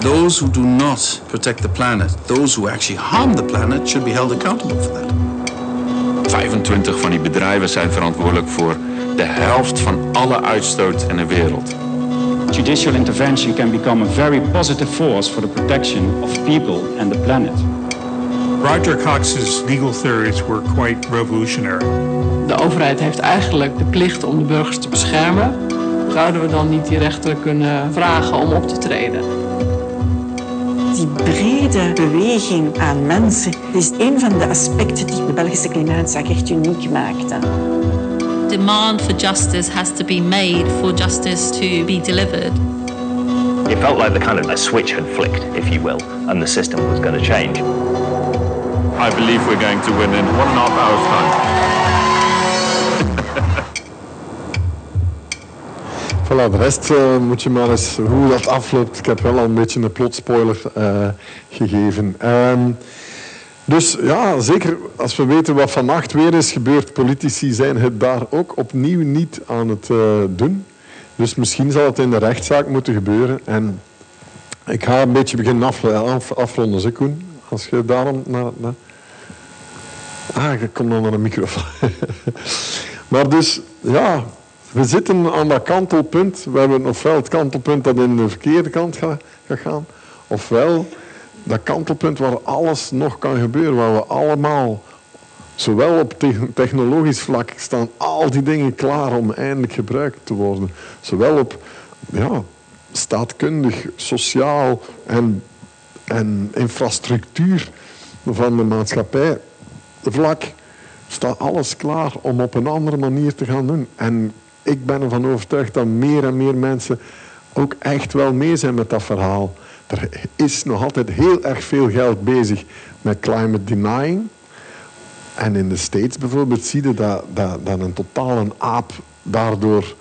Those who do not protect the planet, those who actually harm the planet, should be held accountable for that. 25 van die bedrijven zijn verantwoordelijk voor de helft van alle uitstoot in de wereld. Judicial intervention can become a very positive force for the protection of people and the planet. Roger Cox's legal theories were quite revolutionary. De overheid heeft eigenlijk de plicht om de burgers te beschermen. Zouden we dan niet die rechter kunnen vragen om op te treden? Die brede beweging aan mensen is een van de aspecten die de Belgische klimaatzaak echt uniek maakte. Demand for justice has to be made for justice to be delivered. It felt like the kind of a switch had flicked, if you will, and the system was going to change. I believe we're going to win in one and a half hours time. Voilà, de rest uh, moet je maar eens hoe dat afloopt. Ik heb wel al een beetje een plotspoiler uh, gegeven. Um, dus ja, zeker als we weten wat vannacht weer is gebeurd, politici zijn het daar ook opnieuw niet aan het uh, doen. Dus misschien zal het in de rechtszaak moeten gebeuren. En ik ga een beetje beginnen af, af, afronden, zeg Koen. Als je daarom naar... naar... Ah, ik kom dan naar een microfoon. [laughs] maar dus, ja, we zitten aan dat kantelpunt. We hebben ofwel het kantelpunt dat in de verkeerde kant gaat gaan, ofwel dat kantelpunt waar alles nog kan gebeuren, waar we allemaal, zowel op technologisch vlak, staan al die dingen klaar om eindelijk gebruikt te worden. Zowel op ja, staatkundig, sociaal en, en infrastructuur van de maatschappij vlak staat alles klaar om op een andere manier te gaan doen. En ik ben ervan overtuigd dat meer en meer mensen ook echt wel mee zijn met dat verhaal. Er is nog altijd heel erg veel geld bezig met climate denying. En in de States bijvoorbeeld zie je dat, een totaal een aap daardoor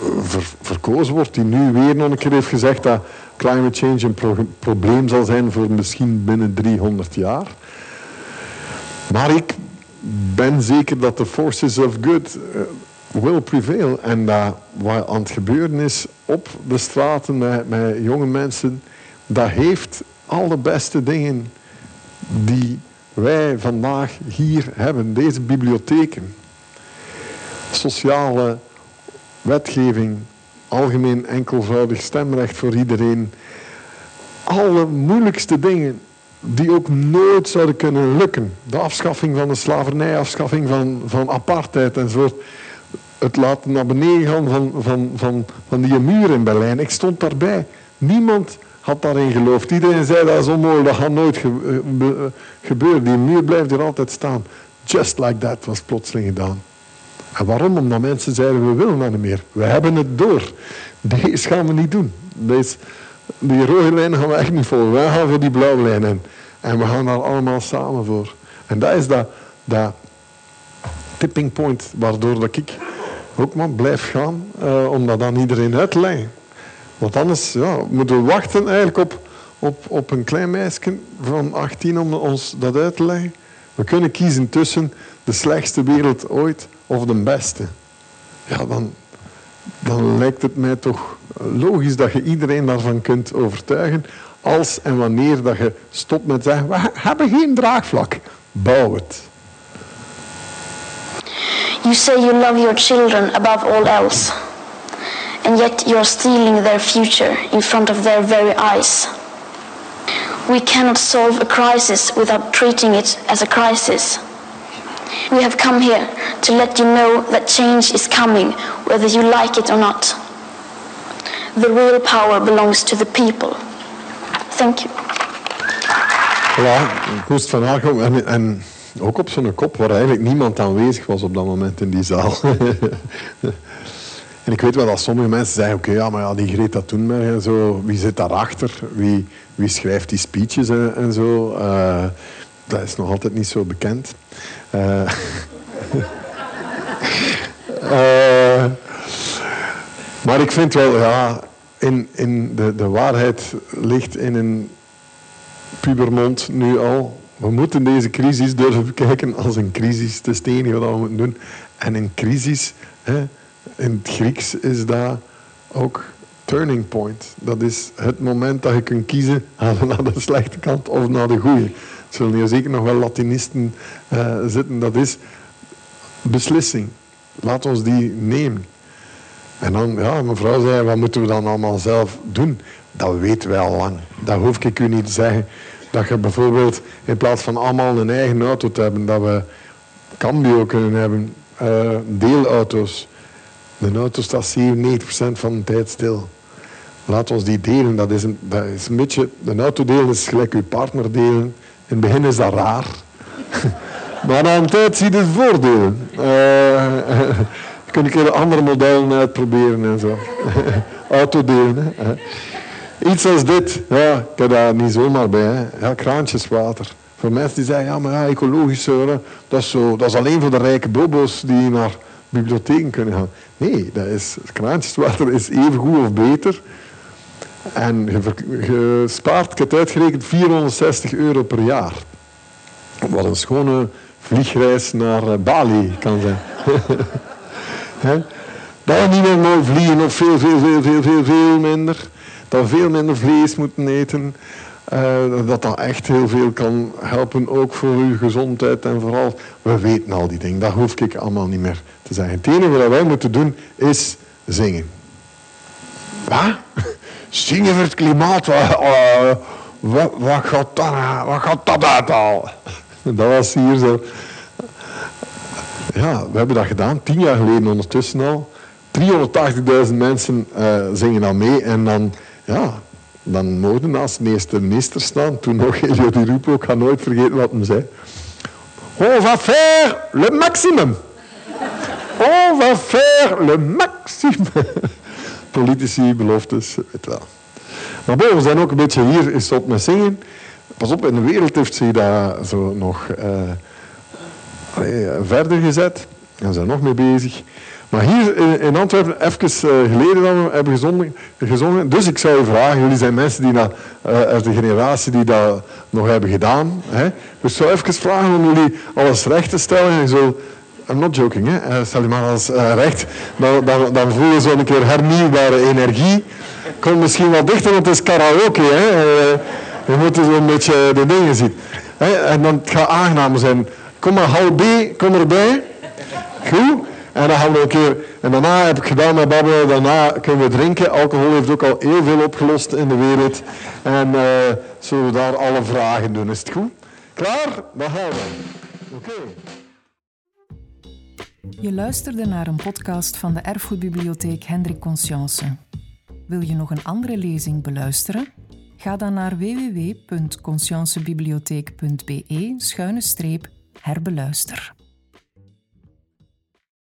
eh, ver, verkozen wordt. Die nu weer nog een keer heeft gezegd dat climate change een pro probleem zal zijn voor misschien binnen 300 jaar. Maar ik ben zeker dat de forces of good uh, will prevail. En wat aan het gebeuren is op de straten met, jonge mensen, dat heeft alle beste dingen die wij vandaag hier hebben. Deze bibliotheken, sociale wetgeving, algemeen enkelvoudig stemrecht voor iedereen. Alle moeilijkste dingen die ook nooit zouden kunnen lukken. De afschaffing van de slavernij, afschaffing van, van apartheid enzovoort het laten naar beneden gaan van, van, van, van die muur in Berlijn. Ik stond daarbij. Niemand had daarin geloofd. Iedereen zei dat is onmogelijk, dat gaat nooit eh, gebeuren. Die muur blijft er altijd staan. Just like that was plotseling gedaan. En waarom? Omdat mensen zeiden, we willen dat niet meer. We hebben het door. Deze gaan we niet doen. Deze, die rode lijnen gaan we echt niet volgen. Wij gaan voor die blauwe lijnen. En we gaan daar allemaal samen voor. En dat is dat, dat tipping point, waardoor dat ik ook maar blijf gaan uh, om dat aan iedereen uit te leggen. Want anders ja, moeten we wachten eigenlijk op, op, op een klein meisje van 18 om ons dat uit te leggen. We kunnen kiezen tussen de slechtste wereld ooit of de beste. Ja, dan, dan lijkt het mij toch logisch dat je iedereen daarvan kunt overtuigen. Als en wanneer dat je stopt met zeggen, we hebben geen draagvlak. Bouw het. You say you love your children above all else. And yet you are stealing their future in front of their very eyes. We cannot solve a crisis without treating it as a crisis. We have come here to let you know that change is coming, whether you like it or not. The real power belongs to the people. Thank you. Ja, en, en ook op zo'n kop waar eigenlijk niemand aanwezig was op dat moment in die zaal. [laughs] en ik weet wel dat sommige mensen zeggen, oké, ja, maar ja, die Greta Thunberg en zo, wie zit daarachter? Wie, wie schrijft die speeches en, en zo? Uh, dat is nog altijd niet zo bekend. Uh, uh, [laughs] maar ik vind wel, ja, in, in de, de waarheid ligt in een pubermond nu al. We moeten deze crisis durven bekijken als een crisis. Het is wat we moeten doen. En een crisis, hè, in het Grieks is dat ook turning point. Dat is het moment dat je kunt kiezen [laughs] naar de slechte kant of naar de goede. Zullen hier zeker nog wel Latinisten uh, zitten. Dat is beslissing. Laat ons die nemen. En dan, ja, mevrouw zei, wat moeten we dan allemaal zelf doen? Dat weten wij al lang. Dat hoef ik u niet te zeggen. Dat je bijvoorbeeld in plaats van allemaal een eigen auto te hebben, dat we cambio kunnen hebben, uh, deelauto's. De auto staat 97% van de tijd stil. Laat ons die delen. Dat is een, dat is een beetje, de auto delen is gelijk uw partner delen. In het begin is dat raar. [laughs] maar na een tijd zie je de voordelen. [laughs] Uh, kun ik andere modellen uitproberen en zo. [laughs] Autodelen. Hè. Iets als dit, ja, ik heb daar niet zomaar bij. Hè. Ja, kraantjeswater. Voor mensen die zeggen, ja, maar ja, ecologisch, dat, is zo, dat is alleen voor de rijke bobo's die naar bibliotheken kunnen gaan. Nee, dat is, kraantjeswater is even goed of beter. En je, spaart, ik heb uitgerekend, 460 euro per jaar. Wat een schone vliegreis naar eh, Bali kan zijn. [laughs] We niet meer mogen vliegen of veel, veel, veel, veel, veel, veel minder. Dat veel minder vlees moeten eten. Uh, dat dat echt heel veel kan helpen, ook voor uw gezondheid en vooral, we weten al die dingen, dat hoef ik allemaal niet meer te zeggen. Het enige wat wij moeten doen is zingen. Wat? [laughs] Zingen voor het klimaat? Wat, wat, wat, gaat, dat, wat gaat dat uithalen? [laughs] Dat was hier zo ja, we hebben dat gedaan, tien jaar geleden ondertussen al. 380.000 mensen uh, zingen dan mee en dan, ja, dan naast de eerste minister staan. Toen nog [laughs] Elio Di Rupo, ik ga nooit vergeten wat hij zei. On va faire le maximum. On va faire le maximum. [laughs] Politici, beloftes, weet wel. Maar bon, we zijn ook een beetje hier is tot met zingen. Pas op, in de wereld heeft zich dat zo nog... Uh, verder gezet. En zijn nog mee bezig. Maar hier in Antwerpen, even eh, geleden dat we hebben gezongen, gezongen. Dus ik zou je vragen, jullie zijn mensen die na, uh, uit de generatie die dat nog hebben gedaan. Hè? Dus ik zou even vragen om jullie alles recht te stellen. En zo, I'm not joking, hè? Uh, stel je maar alles recht. Dan, dan, dan voel je zo'n keer hernieuwbare energie. Kom misschien wat dichter, want het is karaoke. Hè? je moet zo'n beetje de dingen zien. En dan het gaat aangenaam zijn. Kom maar, hou B, kom erbij. Goed. En dan gaan we een keer. En daarna heb ik gedaan met babbelen. Daarna kunnen we drinken. Alcohol heeft ook al heel veel opgelost in de wereld. En uh, zullen we daar alle vragen doen. Is het goed? Klaar? Dan gaan we. Oké. Je luisterde naar een podcast van de Erfgoedbibliotheek Hendrik Conscience. Wil je nog een andere lezing beluisteren? Ga dan naar www.consciencebibliotheek.be schuine streep herbeluister.